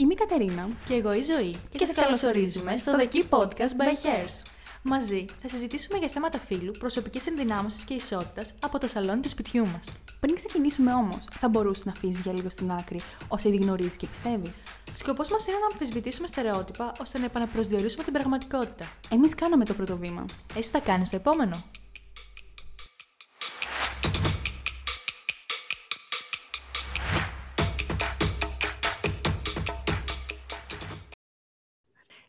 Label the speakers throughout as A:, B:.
A: Είμαι η Κατερίνα
B: και εγώ η Ζωή
A: και, και σας καλωσορίζουμε στο The Key Podcast by Hairs.
B: Μαζί θα συζητήσουμε για θέματα φύλου, προσωπικής ενδυνάμωσης και ισότητας από το σαλόνι του σπιτιού μας.
A: Πριν ξεκινήσουμε όμως, θα μπορούσε να αφήσεις για λίγο στην άκρη όσα ήδη γνωρίζεις και πιστεύεις.
B: Σκοπός μας είναι να αμφισβητήσουμε στερεότυπα ώστε να επαναπροσδιορίσουμε την πραγματικότητα.
A: Εμείς κάναμε το πρώτο βήμα.
B: Εσύ θα κάνεις το επόμενο.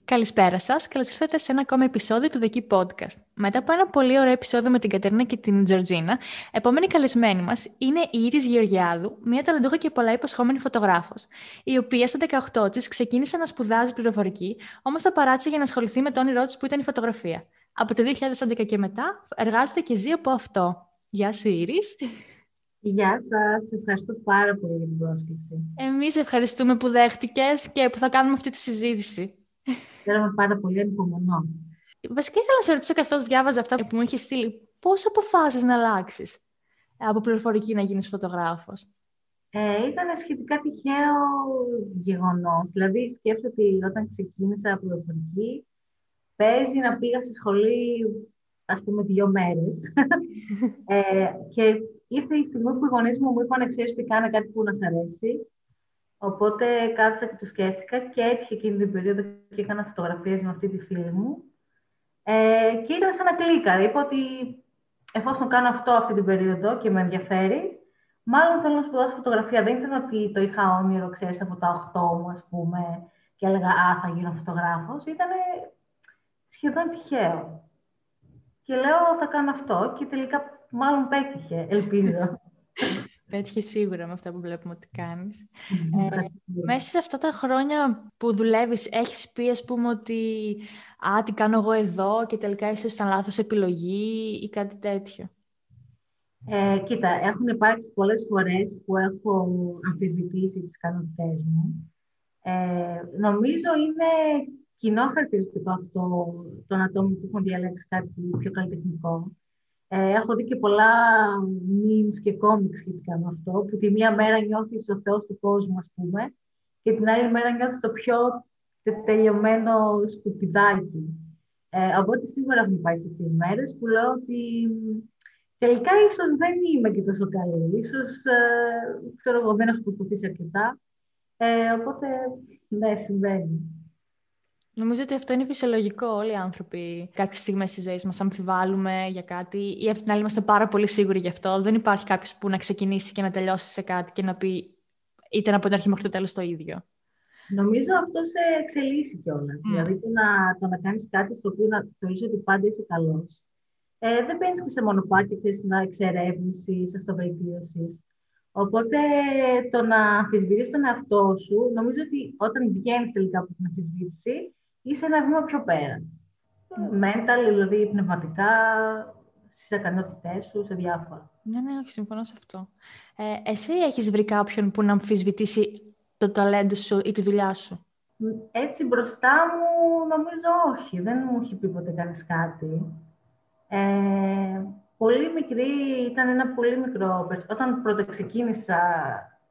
B: Καλησπέρα σας. Καλώς ήρθατε σε ένα ακόμα επεισόδιο του The Key Podcast. Μετά από ένα πολύ ωραίο επεισόδιο με την Κατερίνα και την Τζορτζίνα, επόμενη καλεσμένη μας είναι η Ήρης Γεωργιάδου, μια ταλαντούχα και πολλά υποσχόμενη φωτογράφος, η οποία στα 18 της ξεκίνησε να σπουδάζει πληροφορική, όμως θα παράτησε για να ασχοληθεί με το όνειρό της που ήταν η φωτογραφία. Από το 2011 και μετά εργάζεται και ζει από αυτό. Γεια σου, Ήρης.
C: Γεια σας. Ευχαριστώ πάρα πολύ για την πρόσκληση.
B: Εμείς ευχαριστούμε που δέχτηκες και που θα κάνουμε αυτή τη συζήτηση.
C: Χαίρομαι πάρα πολύ, ανυπομονώ.
B: Βασικά ήθελα να σε ρωτήσω καθώς διάβαζα αυτά που μου είχε στείλει. Πώς αποφάσισες να αλλάξεις από πληροφορική να γίνεις φωτογράφος;
C: Ε, ήταν σχετικά τυχαίο γεγονός. Δηλαδή, σκέφτομαι ότι όταν ξεκίνησα από πληροφορική, παίζει να πήγα στη σχολή, ας πούμε, δύο μέρες. ε, και ήρθε η στιγμή που οι γονείς μου μου είπαν: Ξέρεις τι, κάνε κάτι που να σ' αρέσει. Οπότε κάθισα και το σκέφτηκα και έτυχε εκείνη την περίοδο και έκανα φωτογραφίες με αυτή τη φίλη μου. Ε, και ήταν σαν να κλίκα. Είπα ότι εφόσον κάνω αυτό αυτή την περίοδο και με ενδιαφέρει, μάλλον θέλω να σπουδάσω φωτογραφία. Δεν ήταν ότι το είχα όνειρο, ξέρεις, από τα 8 μου, ας πούμε, και έλεγα Α, θα γίνω φωτογράφος. Ήταν σχεδόν τυχαίο. Και λέω, θα κάνω αυτό και τελικά μάλλον πέτυχε, ελπίζω.
B: Πέτυχε σίγουρα με αυτά που βλέπουμε ότι κάνεις. Ε, μέσα σε αυτά τα χρόνια που δουλεύεις, έχεις πει, ας πούμε, ότι «Α, τι κάνω εγώ εδώ» και τελικά ίσως ήταν λάθος επιλογή ή κάτι τέτοιο;
C: Ε, κοίτα, έχουν υπάρξει πολλές φορές που έχω αμφισβητήσει τις ικανότητές μου. Ε, νομίζω είναι κοινό χαρακτηριστικό αυτό των ατόμων που έχουν διαλέξει κάτι πιο καλλιτεχνικό. Ε, έχω δει και πολλά memes και κόμικ σχετικά με αυτό, που τη μία μέρα νιώθεις ο θεός του κόσμου, ας πούμε, και την άλλη μέρα νιώθεις το πιο τελειωμένο σκουπιδάκι. Ε, οπότε σίγουρα έχουν πάει τέτοιες μέρες που λέω ότι τελικά ίσως δεν είμαι και τόσο καλή. Ίσως, ε, ξέρω εγώ, δεν έχω προσπαθήσει αρκετά. Ε, οπότε, ναι, συμβαίνει.
B: Νομίζω ότι αυτό είναι φυσιολογικό. Όλοι οι άνθρωποι κάποιες στιγμές της ζωής μας αμφιβάλλουμε για κάτι ή απ' την άλλη είμαστε πάρα πολύ σίγουροι γι' αυτό. Δεν υπάρχει κάποιος που να ξεκινήσει και να τελειώσει σε κάτι και να πει είτε από την αρχή μέχρι το τέλος το ίδιο.
C: Νομίζω αυτό σε εξελίσσει κιόλας. Mm. Δηλαδή το να, το να κάνεις κάτι στο οποίο να θεωρείς ότι πάντα είσαι καλός. Ε, δεν παίρνεις και σε μονοπάτι, ξέρει να εξερεύνησης, αυτοβελτίωσης. Οπότε το να αμφισβητήσει τον εαυτό σου, νομίζω ότι όταν βγαίνεις τελικά από την αμφισβήτηση, είσαι ένας βήμα πιο πέρα. Mm. Mental, δηλαδή πνευματικά, στις ικανότητές σου, σε διάφορα.
B: Ναι, ναι, όχι, συμφωνώ σε αυτό. Ε, εσύ έχεις βρει κάποιον που να αμφισβητήσει το ταλέντο σου ή τη δουλειά σου;
C: Έτσι μπροστά μου νομίζω όχι. Δεν μου έχει πει ποτέ κανείς κάτι. Ε, πολύ μικρή, ήταν ένα πολύ μικρό... Όταν πρώτα ξεκίνησα,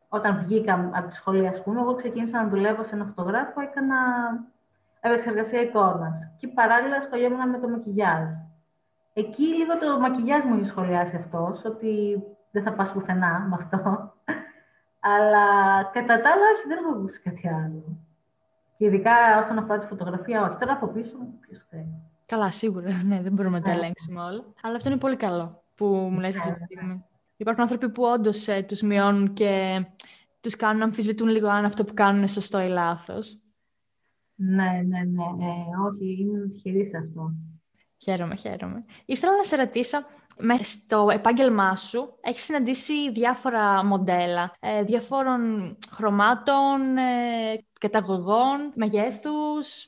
C: όταν βγήκα από τη σχολή, ας πούμε, εγώ ξεκίνησα να δουλεύω σε ένα φωτογράφο, έκανα επεξεργασία εικόνας. Και παράλληλα ασχολιόμουν με το μακιγιάζ. Εκεί λίγο το μακιγιάζ μου έχει σχολιάσει αυτός, ότι δεν θα πας πουθενά με αυτό. Αλλά κατά τα άλλα, όχι, δεν έχω ακούσει κάτι άλλο. Και ειδικά όσον αφορά τη φωτογραφία, όχι. Τώρα από πίσω μου, ποιος θέλει.
B: Καλά, σίγουρα. Ναι, δεν μπορούμε να τα ναι. ελέγξουμε όλα. Αλλά αυτό είναι πολύ καλό που μου λες αυτή τη στιγμή. Υπάρχουν άνθρωποι που όντως ε, τους μειώνουν και τους κάνουν να αμφισβητούν λίγο αν αυτό που κάνουν είναι σωστό ή λάθος.
C: Ναι, ναι, ναι. Ε, όχι, είμαι τυχερή σε αυτό.
B: Χαίρομαι, χαίρομαι. Ήθελα να σε ρωτήσω, μέσα στο επάγγελμά σου έχεις συναντήσει διάφορα μοντέλα, ε, διαφόρων χρωμάτων, ε, καταγωγών, μεγέθους.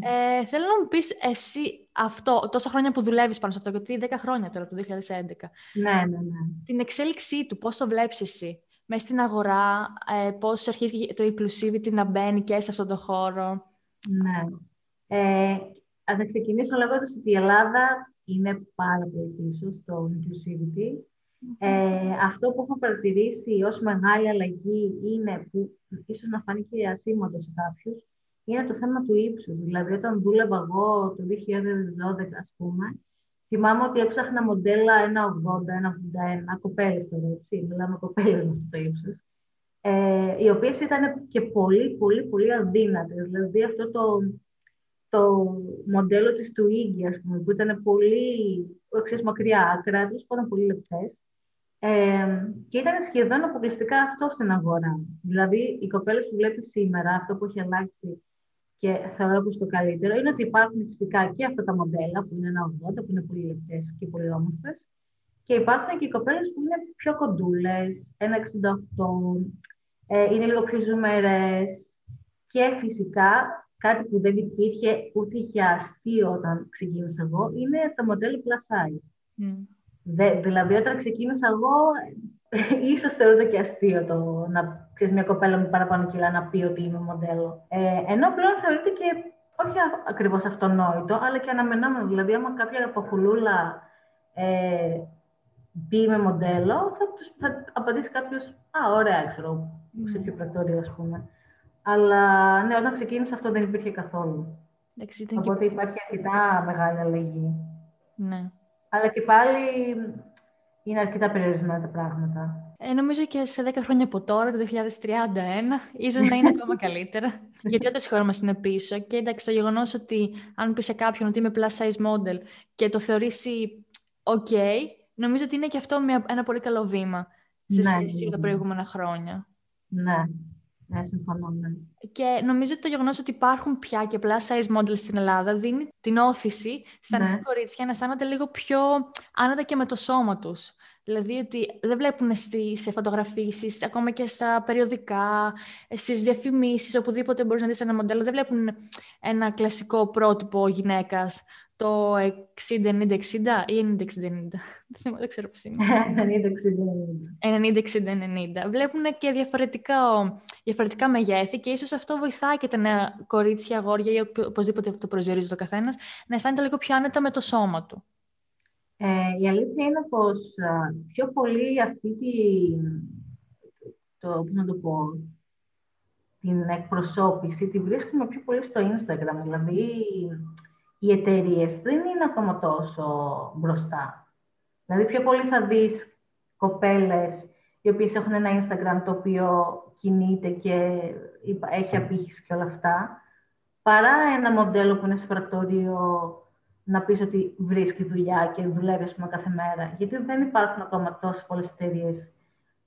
B: Ε, θέλω να μου πεις εσύ αυτό, τόσα χρόνια που δουλεύεις πάνω σε αυτό, γιατί 10 χρόνια τώρα, το 2011.
C: Ναι, ναι, ναι.
B: Την εξέλιξή του, πώς το βλέπεις εσύ, μέσα στην αγορά, ε, πώς αρχίζει το inclusivity να μπαίνει και σε αυτό το χώρο;
C: Ναι. Ε, ας ξεκινήσω λέγοντας ότι η Ελλάδα είναι πάρα πολύ πίσω στο inclusivity Ε, αυτό που έχω παρατηρήσει ως μεγάλη αλλαγή είναι που ίσως να φανεί και ασήμαντο σε κάποιους, είναι το θέμα του ύψους. Δηλαδή, όταν δούλευα εγώ το 2012, ας πούμε, θυμάμαι ότι έψαχνα μοντέλα 1,80, 1,81, κοπέλες τώρα, έτσι, μιλάμε κοπέλες με αυτό το ύψος, ε, οι οποίες ήταν και πολύ, πολύ, πολύ αδύνατες. Δηλαδή, αυτό το, το μοντέλο της του ας πούμε, που ήταν πολύ, ξέρεις, μακριά άκρα, τους ήταν πολύ λεπτές, ε, και ήταν σχεδόν αποκλειστικά αυτό στην αγορά. Δηλαδή, οι κοπέλες που βλέπεις σήμερα, αυτό που έχει αλλάξει και θεωρώ πως το καλύτερο, είναι ότι υπάρχουν φυσικά και αυτά τα μοντέλα που είναι ένα 80, που είναι πολύ λεπτές και πολύ όμορφες, και υπάρχουν και οι κοπέλες που είναι πιο κοντούλες, ένα 68, ε, είναι λίγο πιο ζουμερές και φυσικά κάτι που δεν υπήρχε ούτε είχε αστείο όταν ξεκίνησα εγώ, είναι το μοντέλο plus size. Mm. δηλαδή, όταν ξεκίνησα εγώ, ίσως θεωρούνται και αστείο το να ξέρεις μια κοπέλα με παραπάνω κιλά να πει ότι είμαι μοντέλο. Ε, ενώ πλέον θεωρείται και όχι ακριβώς αυτονόητο, αλλά και αναμενόμενο. Δηλαδή, άμα κάποια αποχουλούλα ε, πει είμαι μοντέλο, θα, τους, θα απαντήσει κάποιος Α, ωραία, ξέρω, σε ποιο πρακτορείο, ας πούμε. Αλλά ναι, όταν ξεκίνησε αυτό δεν υπήρχε καθόλου. Εντάξει, Οπότε και... υπάρχει αρκετά μεγάλη αλλαγή.
B: Ναι.
C: Αλλά και πάλι είναι αρκετά περιορισμένα τα πράγματα.
B: Ε, νομίζω και σε 10 χρόνια από τώρα, το 2031, ίσως να είναι ακόμα καλύτερα. Γιατί όντως η χώρα μας είναι πίσω. Και εντάξει, το γεγονός ότι αν πεις σε κάποιον ότι είμαι plus size model και το θεωρήσει ok, νομίζω ότι είναι και αυτό μια, ένα πολύ καλό βήμα σε ναι, σχέση με τα προηγούμενα χρόνια.
C: Ναι, ναι, συμφωνώ, ναι.
B: Και νομίζω ότι το γεγονός ότι υπάρχουν πια και plus size models στην Ελλάδα δίνει την όθηση στα ναι. νέα κορίτσια να αισθάνονται λίγο πιο άνετα και με το σώμα τους. Δηλαδή ότι δεν βλέπουν στη, σε φωτογραφίσεις, ακόμα και στα περιοδικά, στις διαφημίσεις, οπουδήποτε μπορείς να δεις ένα μοντέλο, δεν βλέπουν ένα κλασικό πρότυπο γυναίκας το 60-90-60 ή 90-60-90. Δεν ξέρω πώς είναι. 90-60-90. Βλέπουν και διαφορετικά, διαφορετικά μεγέθη και ίσως αυτό βοηθάει και τα νέα κορίτσια, αγόρια ή οπωσδήποτε αυτό προσδιορίζει το καθένας, να αισθάνεται λίγο πιο άνετα με το σώμα του.
C: Ε, η αλήθεια είναι πως πιο πολύ αυτή τη, το, να το πω, την εκπροσώπηση τη βρίσκουμε πιο πολύ στο Instagram. Δηλαδή, οι εταιρείες δεν είναι ακόμα τόσο μπροστά. Δηλαδή, πιο πολύ θα δεις κοπέλες οι οποίες έχουν ένα Instagram το οποίο κινείται και έχει απήχηση και όλα αυτά, παρά ένα μοντέλο που είναι σε πρακτορείο να πεις ότι βρίσκει δουλειά και δουλεύει πούμε, κάθε μέρα. Γιατί δεν υπάρχουν ακόμα τόσες πολλές εταιρείες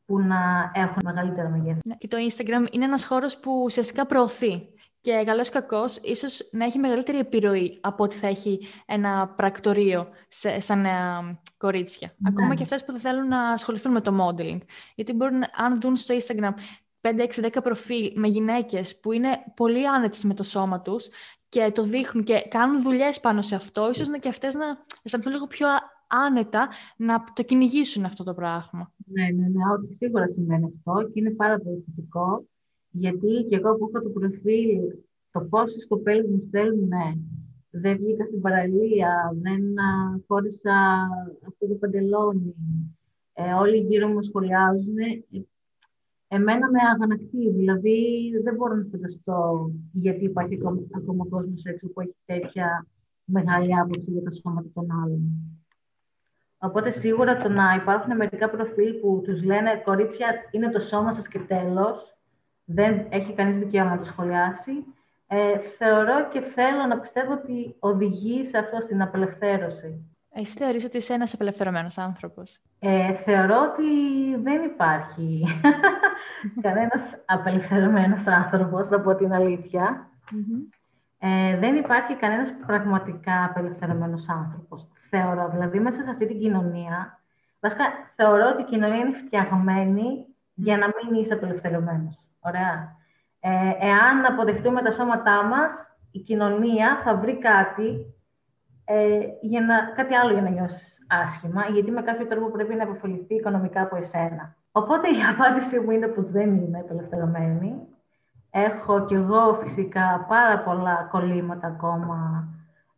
C: που να έχουν μεγαλύτερα μεγέθη.
B: Ναι, και το Instagram είναι ένας χώρος που ουσιαστικά προωθεί και καλός ή κακός, ίσως να έχει μεγαλύτερη επιρροή από ότι θα έχει ένα πρακτορείο σε, σαν νέα κορίτσια. Ναι. Ακόμα και αυτές που δεν θέλουν να ασχοληθούν με το modeling. Γιατί μπορούν, αν δουν στο Instagram 5, 6, 10 προφίλ με γυναίκες που είναι πολύ άνετες με το σώμα τους και το δείχνουν και κάνουν δουλειές πάνω σε αυτό, ίσως να και αυτές να αισθανθούν λίγο πιο άνετα να το κυνηγήσουν αυτό το πράγμα.
C: Ναι, ναι, ναι, ότι σίγουρα σημαίνει αυτό και είναι πάρα πολύ θετικό. Γιατί και εγώ που έχω το προφίλ, το πόσες κοπέλες μου στέλνουν, ναι, δεν βγήκα στην παραλία, δεν φόρησα αυτό το παντελόνι. Ε, όλοι γύρω μου σχολιάζουν. Ε, εμένα με αγανακτεί, δηλαδή δεν μπορώ να φανταστώ γιατί υπάρχει ακόμα, ακόμα κόσμος έξω που έχει τέτοια μεγάλη άποψη για τα σώματα των άλλων. Οπότε σίγουρα το να υπάρχουν μερικά προφίλ που τους λένε «Κορίτσια, είναι το σώμα σας και τέλος», δεν έχει κανείς δικαίωμα να το σχολιάσει. Ε, θεωρώ και θέλω να πιστεύω ότι οδηγεί σε αυτό στην απελευθέρωση.
B: Εσύ θεωρείς ότι είσαι ένας απελευθερωμένος άνθρωπος;
C: Ε, θεωρώ ότι δεν υπάρχει κανένας απελευθερωμένος άνθρωπος, θα πω την αληθεια Ε, δεν υπάρχει κανένας πραγματικά απελευθερωμένος άνθρωπος. Θεωρώ, δηλαδή μέσα σε αυτή την κοινωνία, βασικά θεωρώ ότι η κοινωνία είναι φτιαγμένη για να μην είσαι απελευθερωμένος. Ωραία. Ε, εάν αποδεχτούμε τα σώματά μας, η κοινωνία θα βρει κάτι, ε, για να, κάτι άλλο για να νιώσεις άσχημα, γιατί με κάποιο τρόπο πρέπει να αποφεληθεί οικονομικά από εσένα. Οπότε η απάντησή μου είναι πως δεν είμαι απελευθερωμένη. Έχω κι εγώ φυσικά πάρα πολλά κολλήματα ακόμα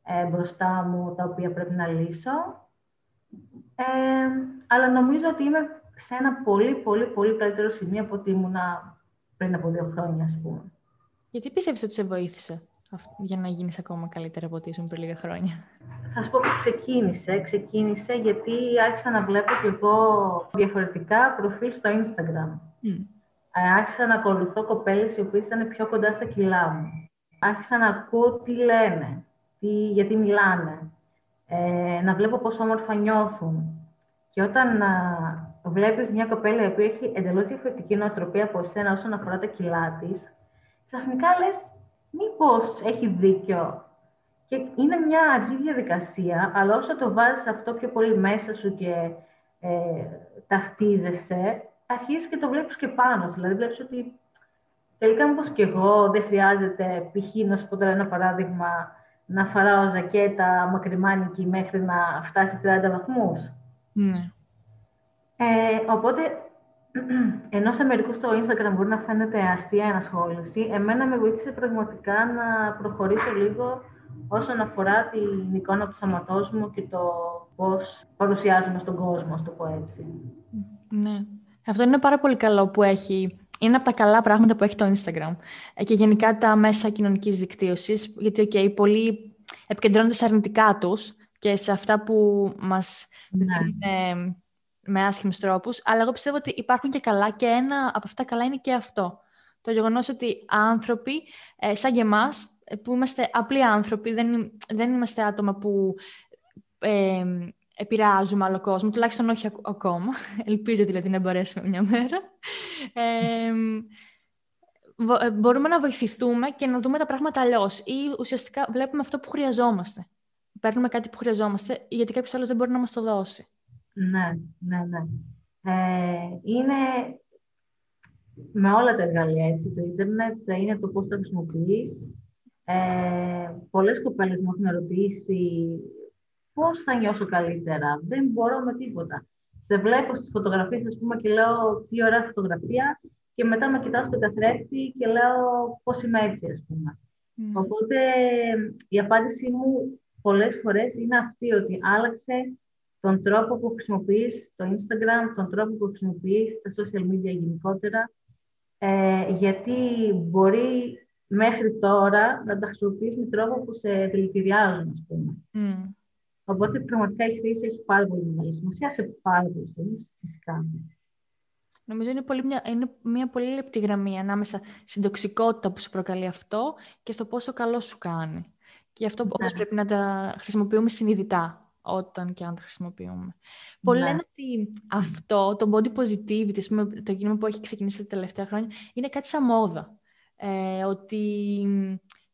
C: ε, μπροστά μου, τα οποία πρέπει να λύσω. Ε, αλλά νομίζω ότι είμαι σε ένα πολύ, πολύ, πολύ καλύτερο σημείο από ότι ήμουνα πριν από δύο χρόνια, ας πούμε.
B: Γιατί πιστεύεις ότι σε βοήθησε για να γίνεις ακόμα καλύτερα από ότι ήσουν πριν λίγα χρόνια;
C: Θα σου πω πώς ξεκίνησε. Ξεκίνησε γιατί άρχισα να βλέπω και εγώ διαφορετικά προφίλ στο Instagram. Mm. Άρχισα να ακολουθώ κοπέλες οι οποίες ήταν πιο κοντά στα κιλά μου. Άρχισα να ακούω τι λένε, τι, γιατί μιλάνε, ε, να βλέπω πόσο όμορφα νιώθουν. Και όταν α, βλέπεις μια κοπέλα η οποία έχει εντελώς διαφορετική νοοτροπία από εσένα όσον αφορά τα κιλά της, ξαφνικά λες, μήπως έχει δίκιο. Και είναι μια αργή διαδικασία, αλλά όσο το βάζεις αυτό πιο πολύ μέσα σου και ε, ταυτίζεσαι, αρχίζεις και το βλέπεις και πάνω. Δηλαδή βλέπεις ότι τελικά μήπως και εγώ δεν χρειάζεται, π.χ. να σου πω τώρα ένα παράδειγμα, να φοράω ζακέτα μακριμάνικη μέχρι να φτάσει 30 βαθμούς.
B: Ναι.
C: Ε, οπότε, ενώ σε μερικούς στο Instagram μπορεί να φαίνεται αστεία ενασχόληση, εμένα με βοήθησε πραγματικά να προχωρήσω λίγο όσον αφορά την εικόνα του σώματός μου και το πώς παρουσιάζομαι στον κόσμο, στο πω έτσι.
B: Ναι. Αυτό είναι πάρα πολύ καλό που έχει είναι από τα καλά πράγματα που έχει το Instagram ε, και γενικά τα μέσα κοινωνικής δικτύωσης, γιατί okay, πολλοί επικεντρώνονται σε αρνητικά τους και σε αυτά που μας ναι. δίνουν με άσχημους τρόπους, αλλά εγώ πιστεύω ότι υπάρχουν και καλά και ένα από αυτά καλά είναι και αυτό. Το γεγονός ότι άνθρωποι ε, σαν και εμάς, ε, που είμαστε απλοί άνθρωποι, δεν, δεν είμαστε άτομα που ε, επηρεάζουμε άλλο κόσμο, τουλάχιστον όχι ακόμα. Ελπίζω δηλαδή να μπορέσουμε μια μέρα. Ε, μπορούμε να βοηθηθούμε και να δούμε τα πράγματα αλλιώς. Ή ουσιαστικά βλέπουμε αυτό που χρειαζόμαστε. Παίρνουμε κάτι που χρειαζόμαστε, γιατί κάποιος άλλος δεν μπορεί να μας το δώσει.
C: Ναι, ναι, ναι. Ε, είναι με όλα τα εργαλεία, έτσι, το ίντερνετ, είναι το πώς το χρησιμοποιείς. Ε, πολλές κοπέλες μου έχουν ερωτήσει πώς θα νιώσω καλύτερα, δεν μπορώ με τίποτα. Σε βλέπω στις φωτογραφίες, ας πούμε, και λέω τι ωραία φωτογραφία και μετά με κοιτάω στον καθρέφτη και λέω πώς είμαι έτσι, ας πούμε. Mm. Οπότε η απάντησή μου πολλές φορές είναι αυτή, ότι άλλαξε τον τρόπο που χρησιμοποιείς το Instagram, τον τρόπο που χρησιμοποιείς τα social media γενικότερα, ε, γιατί μπορεί μέχρι τώρα να τα χρησιμοποιείς με τρόπο που σε δηλητηριάζουν, ας πούμε. Mm. Οπότε πραγματικά η χρήση έχει πάρα πολύ μεγάλη σημασία σε πάρα πολλές τομείς, φυσικά.
B: Νομίζω είναι, πολύ μια, είναι μια πολύ λεπτή γραμμή ανάμεσα στην τοξικότητα που σου προκαλεί αυτό και στο πόσο καλό σου κάνει. Και αυτό ναι. πρέπει να τα χρησιμοποιούμε συνειδητά όταν και αν το χρησιμοποιούμε. Πολλοί ναι. λένε ότι αυτό, το body positivity, το κίνημα που έχει ξεκινήσει τα τελευταία χρόνια, είναι κάτι σαν μόδα. Ε, ότι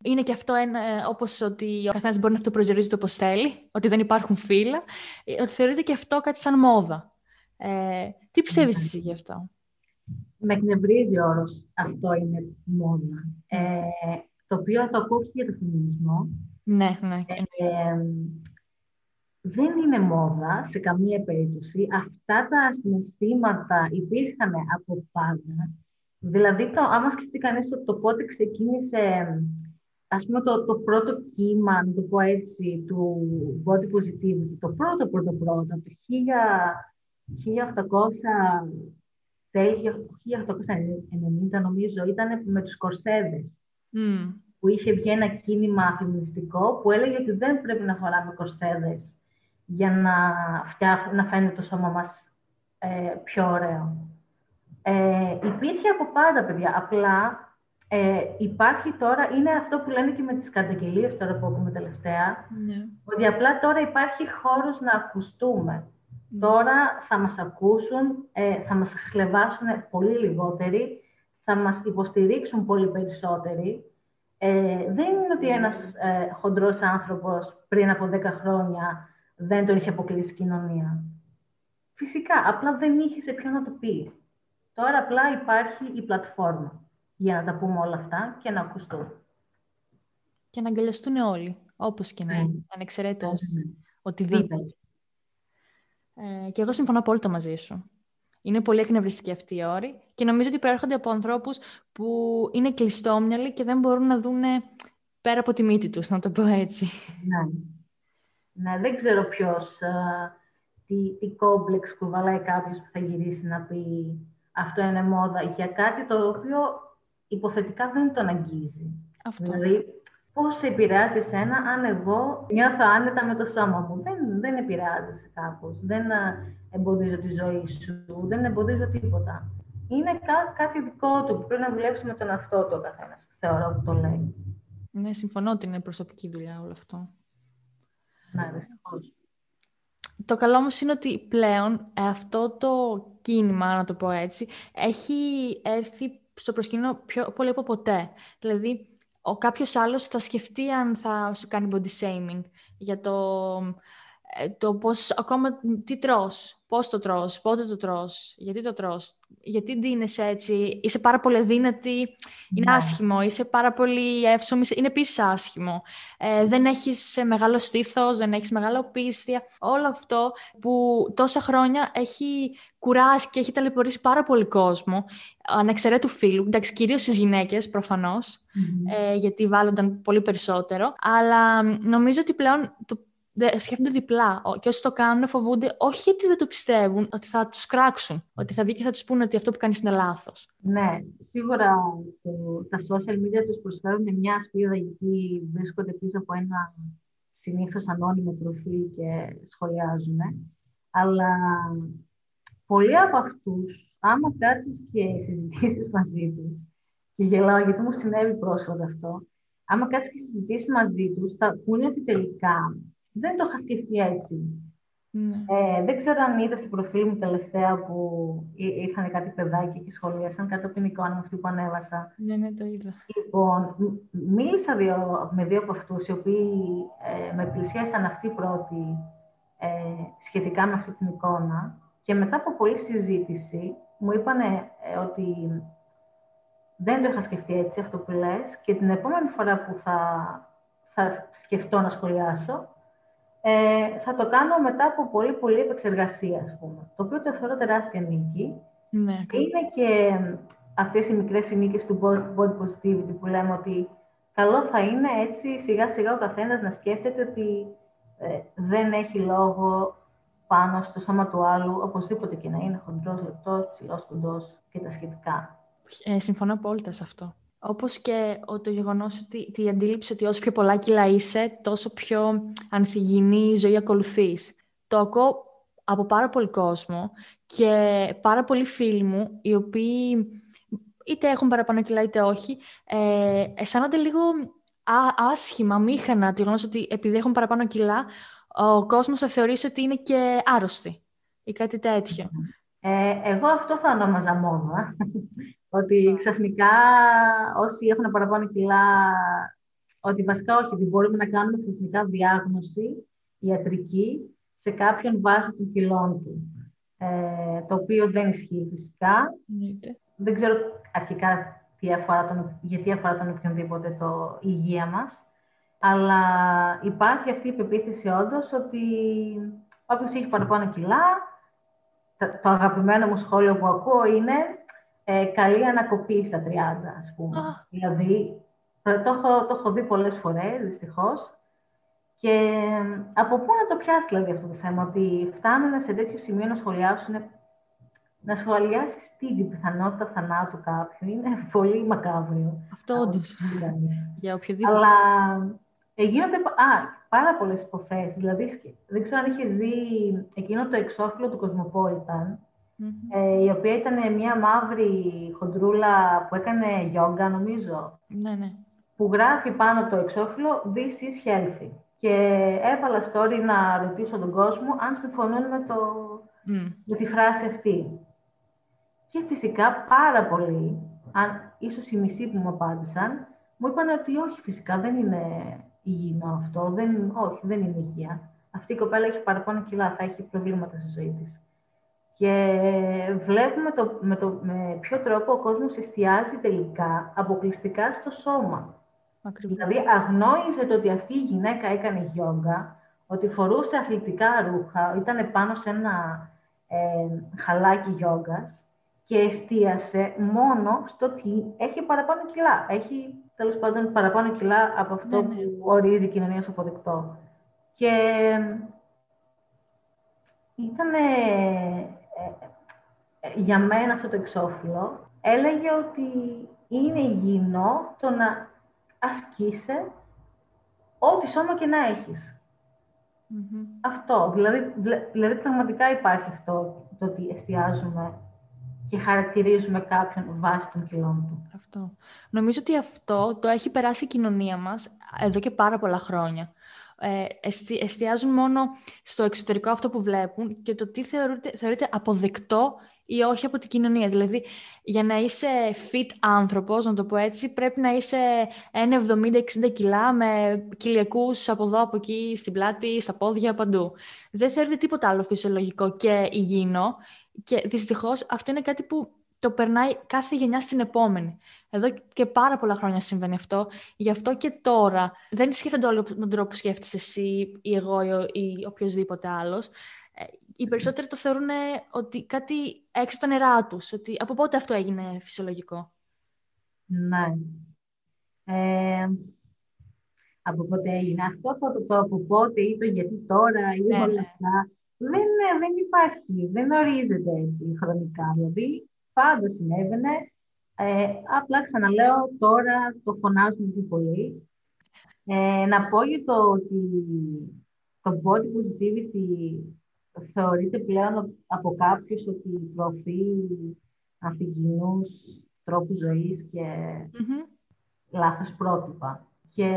B: είναι και αυτό ένα, ε, όπως ότι ο καθένας μπορεί να αυτοπροσδιορίζεται όπως θέλει, ότι δεν υπάρχουν φύλλα, ε, ότι θεωρείται και αυτό κάτι σαν μόδα. Ε, τι πιστεύεις ναι. εσύ γι' αυτό;
C: Με εκνευρίζει ο όρος αυτό είναι μόδα. Ε, το οποίο το ακούω και για το φεμινισμό.
B: Ναι, ναι.
C: Ε, δεν είναι μόδα σε καμία περίπτωση. Αυτά τα συναισθήματα υπήρχαν από πάντα. Δηλαδή, το, άμα σκεφτεί κανείς το, πότε ξεκίνησε, ας πούμε, το, το πρώτο κύμα, να το πω έτσι, του body positivity, το πρώτο πρώτο πρώτο, το 1800, 1890 νομίζω, ήταν με τους κορσέδες. Mm. Που είχε βγει ένα κίνημα φεμινιστικό που έλεγε ότι δεν πρέπει να φοράμε κορσέδες για να, φτιάχ, να φαίνεται το σώμα μας ε, πιο ωραίο. Ε, υπήρχε από πάντα, παιδιά. Απλά ε, υπάρχει τώρα, είναι αυτό που λένε και με τις καταγγελίες τώρα που έχουμε τελευταία, ναι. ότι απλά τώρα υπάρχει χώρος να ακουστούμε. Ναι. Τώρα θα μας ακούσουν, ε, θα μας χλεβάσουν πολύ λιγότεροι, θα μας υποστηρίξουν πολύ περισσότεροι. Ε, δεν είναι ότι ένας ε, χοντρός άνθρωπος πριν από 10 χρόνια δεν τον είχε αποκλείσει η κοινωνία. Φυσικά, απλά δεν είχε σε ποιον να το πει. Τώρα απλά υπάρχει η πλατφόρμα για να τα πούμε όλα αυτά και να ακουστούν.
B: Και να αγκαλιαστούν όλοι, όπως και να είναι, mm. ανεξαιρέτως, mm. οτιδήποτε. Ε, και εγώ συμφωνώ απόλυτα μαζί σου. Είναι πολύ εκνευριστική αυτή η όρη και νομίζω ότι προέρχονται από ανθρώπους που είναι κλειστόμυαλοι και δεν μπορούν να δουν πέρα από τη μύτη τους, να το πω έτσι.
C: Ναι. Ναι, δεν ξέρω ποιος ε, τι, τι κόμπλεξ κουβαλάει κάποιος που θα γυρίσει να πει αυτό είναι μόδα για κάτι το οποίο υποθετικά δεν τον αγγίζει.
B: Αυτό.
C: Δηλαδή, πώς σε επηρεάζει εσένα αν εγώ νιώθω άνετα με το σώμα μου; Δεν, δεν επηρεάζει κάπως. Δεν α, εμποδίζω τη ζωή σου. Δεν εμποδίζω τίποτα. Είναι κά, κάτι δικό του που πρέπει να δουλέψει με τον αυτό του ο καθένας. Θεωρώ που το λέει.
B: Ναι, συμφωνώ ότι είναι προσωπική δουλειά όλο αυτό.
C: Ναι, δυστυχώς.
B: Το καλό όμως είναι ότι πλέον ε, αυτό το κίνημα, να το πω έτσι, έχει έρθει στο προσκήνιο πιο πολύ από ποτέ. Δηλαδή, ο κάποιος άλλος θα σκεφτεί αν θα σου κάνει body shaming για το, ε, το πώς, ακόμα τι τρως, πώς το τρως, πότε το τρως, γιατί το τρως, γιατί ντύνεσαι έτσι, είσαι πάρα πολύ δύνατη, είναι
C: Ναι.
B: άσχημο, είσαι πάρα πολύ εύσωμη, είναι επίσης άσχημο. Ε, δεν έχεις ε, μεγάλο στήθος, δεν έχεις μεγάλο πίστια. Όλο αυτό που τόσα χρόνια έχει κουράσει και έχει ταλαιπωρήσει πάρα πολύ κόσμο, ανεξαιρέτου φίλου, εντάξει, κυρίως στις γυναίκες προφανώς, ε, γιατί βάλλονταν πολύ περισσότερο. Αλλά μ, νομίζω ότι πλέον το δε- σκέφτονται διπλά. Ο- Και όσοι το κάνουν φοβούνται όχι γιατί δεν το πιστεύουν, ότι θα τους κράξουν. Ότι θα βγει και θα τους πούνε ότι αυτό που κάνεις είναι λάθος.
C: Ναι, σίγουρα το, τα social media τους προσφέρουν μια σπίδα γιατί βρίσκονται πίσω από ένα συνήθως ανώνυμο προφίλ και σχολιάζουν. Αλλά πολλοί από αυτούς, άμα κάτσεις και συζητήσεις μαζί τους, και γελάω γιατί μου συνέβη πρόσφατα αυτό, άμα κάτσεις και συζητήσεις μαζί τους, θα πούνε ότι τελικά δεν το είχα σκεφτεί έτσι.
B: Ναι.
C: Ε, δεν ξέρω αν είδα στο προφίλ μου τελευταία που εί- ήρθαν κάτι παιδάκια και σχολίασαν κάτω από την εικόνα μου αυτή που ανέβασα.
B: ναι, ναι, το είδα.
C: Λοιπόν, μ- μίλησα δύο, με δύο από αυτούς οι οποίοι ε, με πλησίασαν αυτοί πρώτοι ε, σχετικά με αυτή την εικόνα και μετά από πολλή συζήτηση μου είπαν ότι δεν το είχα σκεφτεί έτσι αυτό που λες και την επόμενη φορά που θα, θα σκεφτώ να σχολιάσω ε, θα το κάνω μετά από πολύ πολύ επεξεργασία, ας πούμε. Το οποίο το θεωρώ τεράστια νίκη.
B: Ναι, ακριβώς.
C: Είναι και αυτές οι μικρές νίκες του body body positivity που λέμε ότι καλό θα είναι έτσι σιγά σιγά ο καθένας να σκέφτεται ότι ε, δεν έχει λόγο πάνω στο σώμα του άλλου, οπωσδήποτε και να είναι χοντρός, λεπτός, ψηλός, κοντός και τα σχετικά.
B: Ε, συμφωνώ απόλυτα σε αυτό. Όπως και ο, το γεγονός ότι η αντίληψη ότι όσο πιο πολλά κιλά είσαι, τόσο πιο ανθυγιεινή ζωή ακολουθείς. Το ακούω από πάρα πολύ κόσμο και πάρα πολλοί φίλοι μου, οι οποίοι είτε έχουν παραπάνω κιλά είτε όχι, ε, αισθάνονται λίγο α, άσχημα, μήχανα, το γεγονός ότι επειδή έχουν παραπάνω κιλά, ο κόσμος θα θεωρήσει ότι είναι και άρρωστοι ή κάτι τέτοιο.
C: Ε, εγώ αυτό θα ονόμαζα μόδα. Ότι ξαφνικά όσοι έχουν παραπάνω κιλά, ότι βασικά όχι, ότι μπορούμε να κάνουμε ξαφνικά διάγνωση ιατρική σε κάποιον βάσει των κιλών του. Ε, το οποίο δεν ισχύει φυσικά.
B: Εννοείται.
C: Δεν ξέρω αρχικά τι αφορά τον, γιατί αφορά τον οποιονδήποτε το η υγεία μας. Αλλά υπάρχει αυτή η πεποίθηση όντως ότι όποιος έχει παραπάνω κιλά, το, το αγαπημένο μου σχόλιο που ακούω είναι ε, καλή ανακοπή στα 30, ας πούμε.
B: Α.
C: Δηλαδή, το έχω, το έχω δει πολλές φορές, δυστυχώς. Και από πού να το πιάσεις δηλαδή αυτό το θέμα, ότι φτάνουν σε τέτοιο σημείο να σχολιάσουν, να σχολιάσεις την πιθανότητα θανάτου κάποιου. Είναι πολύ μακάβριο.
B: Αυτό όντως. Για οποιοδήποτε.
C: Αλλά ε, γίνονται πα- α, πάρα πολλές υποθέσεις. Δηλαδή, σκε- δεν ξέρω αν είχες δει εκείνο το εξώφυλλο του Cosmopolitan,
B: Μμμ.
C: ε, η οποία ήταν μια μαύρη χοντρούλα που έκανε γιόγκα, νομίζω,
B: Ναι, ναι.
C: που γράφει πάνω το εξώφυλλο This is healthy. Και έβαλα story να ρωτήσω τον κόσμο αν συμφωνούν με, το,
B: Μμ.
C: με τη φράση αυτή. Και φυσικά πάρα πολλοί, αν, ίσως οι μισοί που μου απάντησαν, μου είπαν ότι όχι φυσικά δεν είναι υγιεινό αυτό, δεν, όχι δεν είναι υγεία. Αυτή η κοπέλα έχει παραπάνω κιλά, θα έχει προβλήματα στη ζωή της. Και βλέπουμε το, με, το, με ποιο τρόπο ο κόσμος εστιάζει τελικά αποκλειστικά στο σώμα.
B: Ακριβώς.
C: Δηλαδή αγνόησε το ότι αυτή η γυναίκα έκανε γιόγκα, ότι φορούσε αθλητικά ρούχα, ήταν πάνω σε ένα ε, χαλάκι γιόγκας και εστίασε μόνο στο ότι έχει παραπάνω κιλά. Έχει τέλος πάντων παραπάνω κιλά από αυτό
B: Ναι, ναι.
C: που ορίζει η κοινωνία στο αποδεκτό. Και ήταν για μένα αυτό το εξώφυλλο έλεγε ότι είναι υγιεινό το να ασκείσαι ό,τι σώμα και να εχεις Αυτό. Δηλαδή, δηλαδή, πραγματικά υπάρχει αυτό το ότι εστιάζουμε και χαρακτηρίζουμε κάποιον βάσει των κιλών του.
B: Αυτό. Νομίζω ότι αυτό το έχει περάσει η κοινωνία μας εδώ και πάρα πολλά χρόνια. Ε, εστιάζουν μόνο στο εξωτερικό αυτό που βλέπουν και το τι θεωρείται, θεωρείται αποδεκτό ή όχι από την κοινωνία. Δηλαδή, για να είσαι fit άνθρωπος, να το πω έτσι, πρέπει να είσαι 1,70-60 κιλά με κοιλιακούς από εδώ, από εκεί, στην πλάτη, στα πόδια, παντού. Δεν θεωρείται τίποτα άλλο φυσιολογικό και υγιεινό και δυστυχώς αυτό είναι κάτι που το περνάει κάθε γενιά στην επόμενη. Εδώ και πάρα πολλά χρόνια συμβαίνει αυτό. Γι' αυτό και τώρα δεν σκέφτονται όλοι με τον τρόπο που σκέφτεσαι εσύ ή εγώ ή οποιοδήποτε άλλος οι περισσότεροι το θεωρούν ότι κάτι έξω από τα νερά τους, ότι από πότε αυτό έγινε φυσιολογικό;
C: Ναι. Ε, από πότε έγινε αυτό, το, το από πότε ή το γιατί τώρα ή ναι, όλα ναι. αυτά. Δεν, δεν υπάρχει, δεν ορίζεται έτσι χρονικά. Δηλαδή, πάντα συνέβαινε. Ε, απλά ξαναλέω, τώρα το φωνάζουμε πιο πολύ. Ε, να πω για το ότι το body positivity θεωρείται πλέον από κάποιους ότι προωθεί αφηγηνούς τρόπους ζωής και mm λάθος πρότυπα. Και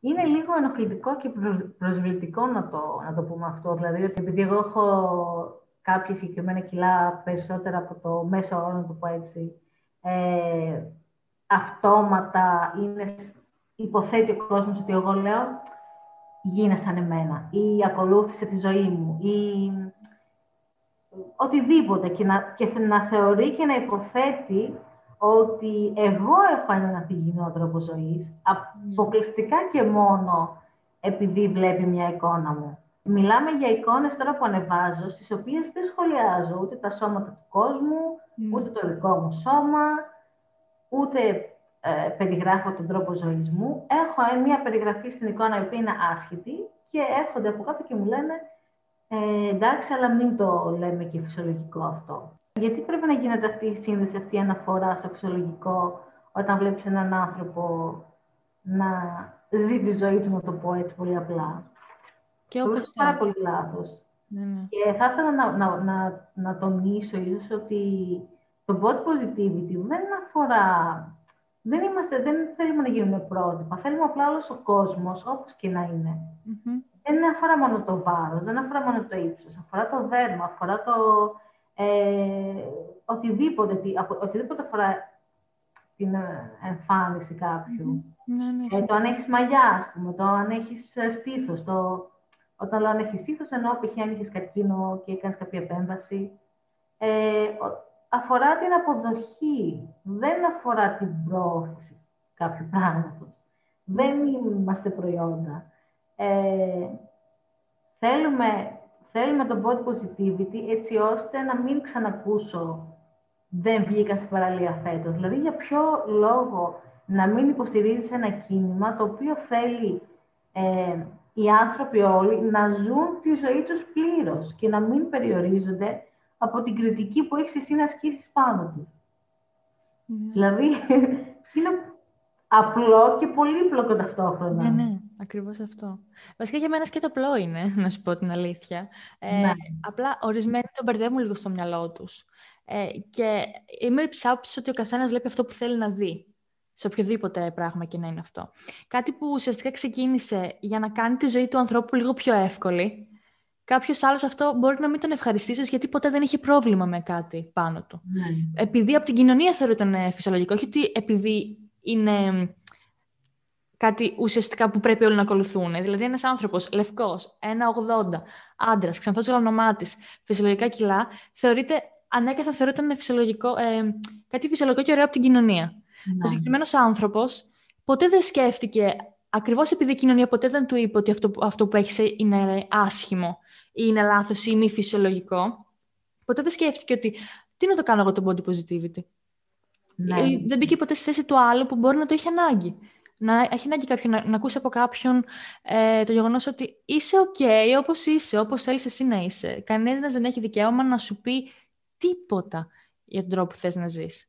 C: είναι λίγο ενοχλητικό και προσβλητικό να το, να το πούμε αυτό. Δηλαδή, ότι επειδή εγώ έχω κάποια συγκεκριμένα κιλά περισσότερα από το μέσο όρο, να το πω έτσι, ε, αυτόματα είναι, υποθέτει ο κόσμος ότι εγώ λέω γίνε σαν εμένα ή ακολούθησε τη ζωή μου ή οτιδήποτε και να, και να θεωρεί και να υποθέτει ότι εγώ έχω έναν αφηγηνό τρόπο ζωής αποκλειστικά και μόνο επειδή βλέπει μια εικόνα μου. Μιλάμε για εικόνες τώρα που ανεβάζω, στις οποίες δεν σχολιάζω ούτε τα σώματα του κόσμου, ούτε το δικό μου σώμα, ούτε ε, περιγράφω τον τρόπο ζωής μου. Έχω μια περιγραφή στην εικόνα η οποία είναι άσχητη και έρχονται από κάτω και μου λένε ε, εντάξει, αλλά μην το λέμε και φυσιολογικό αυτό. Γιατί πρέπει να γίνεται αυτή η σύνδεση, αυτή η αναφορά στο φυσιολογικό όταν βλέπεις έναν άνθρωπο να ζει τη ζωή του, να το πω έτσι πολύ απλά. Και όπως είναι πάρα πολύ λάθος. Ναι, ναι. Και θα ήθελα να, να, να, να τονίσω ίσως ότι το body positivity δεν αφορά δεν, είμαστε, δεν θέλουμε να γίνουμε πρότυπα. Θέλουμε απλά όλος ο κόσμος, όπως και να ειναι Δεν αφορά μόνο το βάρος, δεν αφορά μόνο το ύψος. Αφορά το δέρμα, αφορά το. Ε, οτιδήποτε, οτιδήποτε αφορά την ε, εμφάνιση κάποιου. Ναι, ναι, ε, το αν έχεις μαλλιά, ας πούμε, το αν έχεις ε, στήθος. Το... Όταν λέω αν έχεις στήθος, εννοώ π.χ. αν έχει καρκίνο και έκανες κάποια επέμβαση. Ε, αφορά την αποδοχή, δεν αφορά την πρόθεση κάποιου πράγματος. Δεν είμαστε προϊόντα. Ε, θέλουμε, θέλουμε το body positivity έτσι ώστε να μην ξανακούσω δεν βγήκα στην παραλία φέτος. Δηλαδή, για ποιο λόγο να μην υποστηρίζεις ένα κίνημα το οποίο θέλει ε, οι άνθρωποι όλοι να ζουν τη ζωή τους πλήρως και να μην περιορίζονται από την κριτική που έχεις εσύ να ασκήσεις πάνω του. Ναι. Δηλαδή, είναι απλό και πολύπλοκο ταυτόχρονα.
B: Ναι, ναι, ακριβώς αυτό. Βασικά για μένα και το απλό είναι, να σου πω την αλήθεια. Ε, ναι. Απλά ορισμένοι το μπερδεύουν λίγο στο μυαλό τους. Ε, και είμαι ψάψη ότι ο καθένας βλέπει αυτό που θέλει να δει σε οποιοδήποτε πράγμα και να είναι αυτό. Κάτι που ουσιαστικά ξεκίνησε για να κάνει τη ζωή του ανθρώπου λίγο πιο εύκολη, κάποιος άλλος αυτό μπορεί να μην τον ευχαριστήσεις γιατί ποτέ δεν είχε πρόβλημα με κάτι πάνω του. Ναι. Επειδή από την κοινωνία θεωρείται φυσιολογικό, όχι ότι επειδή είναι κάτι ουσιαστικά που πρέπει όλοι να ακολουθούν. Δηλαδή, ένας άνθρωπος λευκός, 1,80, άντρας, ξανθός όνομά τη, φυσιολογικά κιλά, θεωρείται ανέκαθεν θεωρείται φυσιολογικό, ε, κάτι φυσιολογικό και ωραίο από την κοινωνία. Ναι. Ο συγκεκριμένος άνθρωπος ποτέ δεν σκέφτηκε, ακριβώς επειδή η κοινωνία ποτέ δεν του είπε ότι αυτό, αυτό που έχεις είναι άσχημο ή είναι λάθος ή μη φυσιολογικό, ποτέ δεν σκέφτηκε ότι τι να το κάνω εγώ το body positivity. Ναι. Ε, δεν μπήκε ποτέ στη θέση του άλλου που μπορεί να το έχει ανάγκη. να έχει ανάγκη κάποιον, να, να ακούσει από κάποιον ε, το γεγονός ότι είσαι OK όπως είσαι, όπως θέλεις εσύ να είσαι. Κανένας δεν έχει δικαίωμα να σου πει τίποτα για τον τρόπο που θες να ζεις.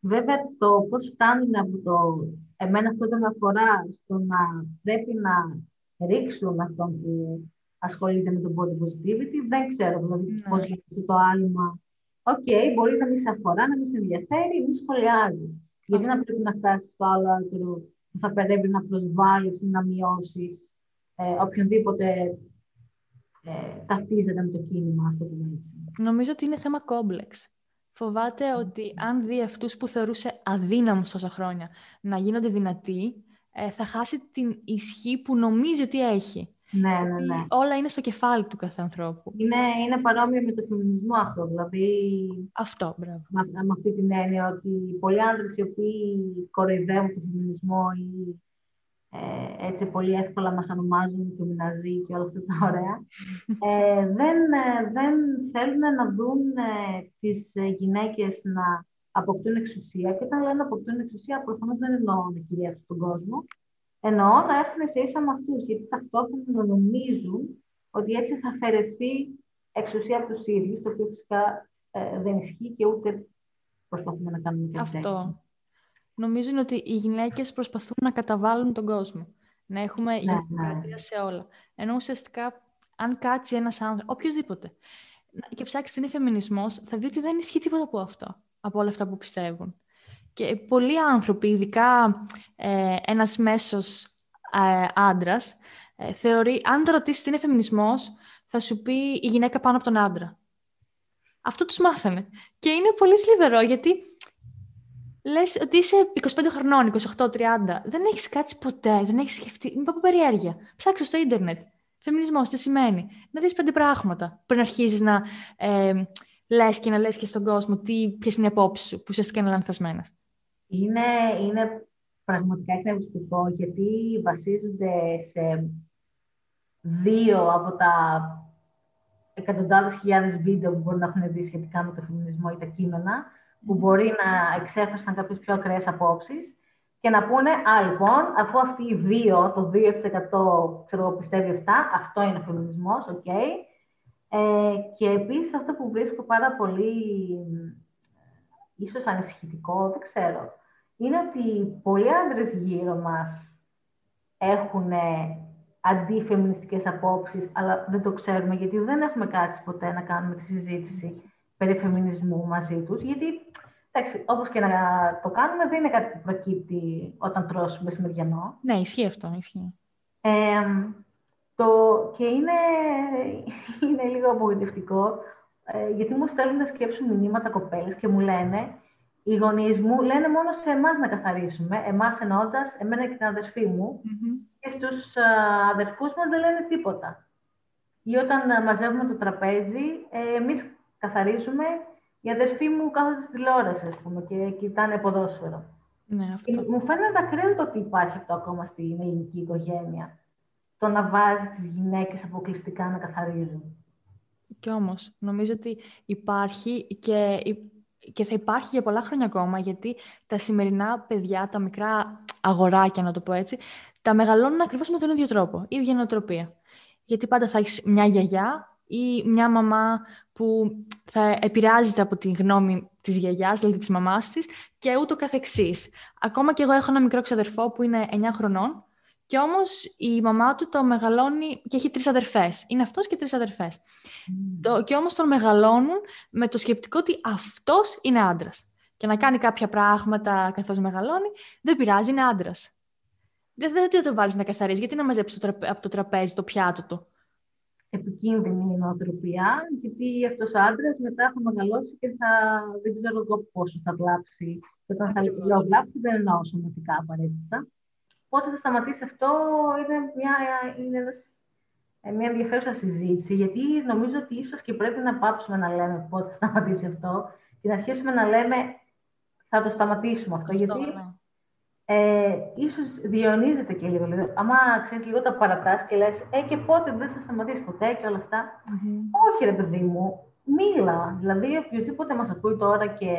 C: Βέβαια, το πώς φτάνουν από το. Εμένα αυτό δεν με αφορά στο να πρέπει να ρίξουν αυτόν που ασχολείται με το body positivity. Δεν ξέρω δηλαδή ναι. πώς γίνεται το άλμα. OK, okay, μπορεί να μην σε αφορά, να μην σε ενδιαφέρει, μην σχολιάζεις. Γιατί να πρέπει να φτάσεις στο άλλο άκρο που θα πρέπει να προσβάλλεις ή να μειώσεις ε, οποιονδήποτε ε, ταυτίζεται με το κίνημα αυτό που λέει.
B: Νομίζω ότι είναι θέμα κόμπλεξ. Φοβάται ότι αν δει αυτούς που θεωρούσε αδύναμους τόσα χρόνια να γίνονται δυνατοί, ε, θα χάσει την ισχύ που νομίζει ότι έχει.
C: Ναι, ναι, ναι.
B: Όλα είναι στο κεφάλι του κάθε ανθρώπου.
C: Είναι, είναι παρόμοιο με το φεμινισμό αυτό. Δηλαδή,
B: αυτό, μπράβο.
C: Με, με αυτή την έννοια ότι πολλοί άντρε οι οποίοι κοροϊδεύουν τον φεμινισμό ή ε, έτσι πολύ εύκολα μας ονομάζουν και μηναζί και όλα αυτά τα ωραία, ε, δεν, ε, δεν θέλουν να δουν ε, τις γυναίκες να αποκτούν εξουσία. Και όταν λένε αποκτούν εξουσία, προφανώς δεν εννοώ να κυριεύσουν τον κόσμο, εννοώ να έρθουν σε ίσα με αυτούς, γιατί ταυτόχρονα νομίζουν ότι έτσι θα αφαιρεθεί εξουσία από τους ίδιους, το οποίο φυσικά ε, δεν ισχύει και ούτε προσπαθούμε να κάνουμε κάτι
B: Αυτό. Νομίζουν ότι οι γυναίκες προσπαθούν να καταβάλουν τον κόσμο. Να έχουμε ναι, δημοκρατία ναι. σε όλα. Ενώ ουσιαστικά, αν κάτσει ένας άνθρωπο, οποιοδήποτε, και ψάξει τι είναι φεμινισμός, θα δει ότι δεν ισχύει τίποτα από αυτό από όλα αυτά που πιστεύουν. Και πολλοί άνθρωποι, ειδικά ε, ένας μέσος ε, άντρας, ε, θεωρεί, αν το ρωτήσεις τι είναι φεμινισμός, θα σου πει η γυναίκα πάνω από τον άντρα. Αυτό τους μάθανε. Και είναι πολύ θλιβερό, γιατί λες ότι είσαι 25 χρονών, 28, 30, δεν έχεις κάτσει ποτέ, δεν έχεις σκεφτεί, μην από περιέργεια. Ψάξω στο ίντερνετ. Φεμινισμός, τι σημαίνει; Να δεις πέντε πράγματα πριν αρχίζεις να ε, λες και να λες και στον κόσμο ποιες είναι οι απόψεις σου, που ουσιαστικά είναι λανθασμένες.
C: Είναι, είναι πραγματικά εκνευριστικό γιατί βασίζονται σε δύο από τα εκατοντάδες χιλιάδες βίντεο που μπορεί να έχουν δει σχετικά με το φεμινισμό ή τα κείμενα, που μπορεί να εξέφρασαν κάποιες πιο ακραίες απόψεις και να πούνε, Α, λοιπόν, αφού αυτοί οι δύο, το 2% ξέρω, πιστεύει αυτά, αυτό είναι ο φεμινισμός, OK. Okay, ε, και επίσης αυτό που βρίσκω πάρα πολύ ίσως ανησυχητικό, δεν ξέρω, είναι ότι πολλοί άντρες γύρω μας έχουν αντιφεμινιστικές απόψεις, αλλά δεν το ξέρουμε γιατί δεν έχουμε κάτσει ποτέ να κάνουμε τη συζήτηση περί φεμινισμού μαζί τους, γιατί εντάξει, όπως και να το κάνουμε δεν είναι κάτι που προκύπτει όταν τρώσουμε μεσημεριανό.
B: Ναι, ισχύει αυτό, ισχύει.
C: Ε, το, και είναι, είναι λίγο απογοητευτικό, ε, γιατί μου στέλνουν να σκέψουν μηνύματα κοπέλες και μου λένε, οι γονείς μου λένε μόνο σε εμάς να καθαρίσουμε, εμάς εννοώντας εμένα και την αδερφή μου, και στους αδερφούς μας δεν λένε τίποτα. Ή όταν μαζεύουμε το τραπέζι, ε, εμείς καθαρίζουμε, οι αδερφοί μου κάθονται στη τηλεόραση, ας πούμε, και κοιτάνε ποδόσφαιρο.
B: Ναι, αυτό.
C: Μου φαίνεται ακραίο το ότι υπάρχει αυτό ακόμα στην ελληνική οικογένεια το να βάζεις τις γυναίκες αποκλειστικά να καθαρίζουν.
B: Και όμως, νομίζω ότι υπάρχει και, και θα υπάρχει για πολλά χρόνια ακόμα, γιατί τα σημερινά παιδιά, τα μικρά αγοράκια, να το πω έτσι, τα μεγαλώνουν ακριβώς με τον ίδιο τρόπο, η ίδια νοοτροπία. Γιατί πάντα θα έχεις μια γιαγιά ή μια μαμά που θα επηρεάζεται από τη γνώμη της γιαγιάς, δηλαδή της μαμάς της, και ούτω καθεξής. Ακόμα και εγώ έχω ένα μικρό ξαδερφό που είναι 9 χρονών και όμως η μαμά του το μεγαλώνει και έχει τρεις αδερφές. Είναι αυτός και τρεις αδερφές. Mm. Και όμως τον μεγαλώνουν με το σκεπτικό ότι αυτός είναι άντρας. Και να κάνει κάποια πράγματα καθώς μεγαλώνει, δεν πειράζει, είναι άντρας. Δεν θα το βάλεις να καθαρίζει. Γιατί να μαζέψει από το τραπέζι το πιάτο του;
C: Επικίνδυνη η νοοτροπία, γιατί αυτός ο άντρας μετά θα μεγαλώσει και θα δεν ξέρω εγώ πόσο θα βλάψει. Και όταν θα λέω βλάψει, δεν εννοώ σωματικά απαραίτητα. Πότε θα σταματήσει αυτό είναι μια, είναι ε, μια ενδιαφέρουσα συζήτηση, γιατί νομίζω ότι ίσως και πρέπει να πάψουμε να λέμε πότε θα σταματήσει αυτό και να αρχίσουμε να λέμε θα το σταματήσουμε αυτό, γιατί ναι. ε, ίσως διαιωνίζεται και λίγο. Δηλαδή, άμα ξέρεις λίγο τα παρατάς και λες «Ε, και πότε δεν θα σταματήσει ποτέ» και όλα Όχι ρε παιδί μου, μίλα. Δηλαδή, οποιοδήποτε μας ακούει τώρα και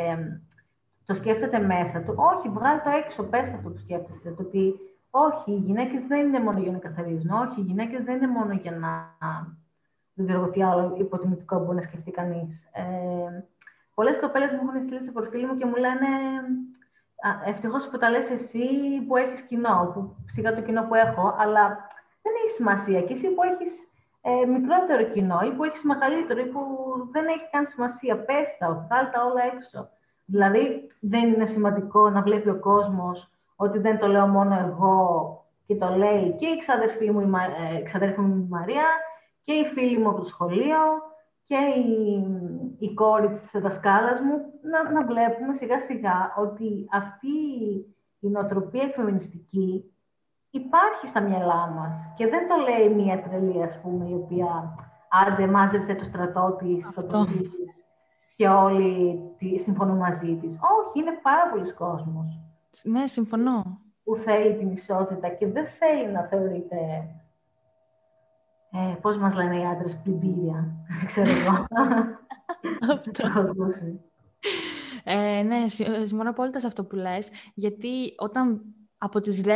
C: το σκέφτεται μέσα του, όχι, βγάλει το έξω, πες αυτό που σκέφτεσαι, το ότι όχι, οι γυναίκες δεν είναι μόνο για να καθαρίζουν. Όχι, οι γυναίκες δεν είναι μόνο για να... Δεν ξέρω τι άλλο υποτιμητικό μπορεί να σκεφτεί κανείς. Ε, Πολλές κοπέλες μου έχουν στείλει στο προφίλ μου και μου λένε Ευτυχώς που τα λες εσύ που έχεις κοινό, που σιγά το κοινό που έχω, αλλά δεν έχει σημασία. Και εσύ που έχεις ε, μικρότερο κοινό ή που έχεις μεγαλύτερο ή που δεν έχει καν σημασία, πες τα, βγάλ τα όλα έξω. Δηλαδή, δεν είναι σημαντικό να βλέπει ο κόσμος ότι δεν το λέω μόνο εγώ και το λέει και η ξαδερφή μου, η, ε, ξαδερφή μου η Μαρία και η φίλη μου από το σχολείο και η, η κόρη της δασκάλας μου, να, να βλέπουμε σιγά σιγά ότι αυτή η νοοτροπία φεμινιστική υπάρχει στα μυαλά μας και δεν το λέει μία τρελή, ας πούμε, η οποία άντε μάζεψε το στρατό της, το και όλοι συμφωνούν μαζί της. Όχι, είναι πάρα πολλοί κόσμος.
B: Ναι, συμφωνώ.
C: Που θέλει την ισότητα και δεν θέλει να θεωρείται ε, πώς μας λένε οι άντρες, πλυντήρια, ξέρω εγώ. Αυτό.
B: ε, ναι, συμφωνώ απόλυτα σε αυτό που λες, γιατί όταν από τις 10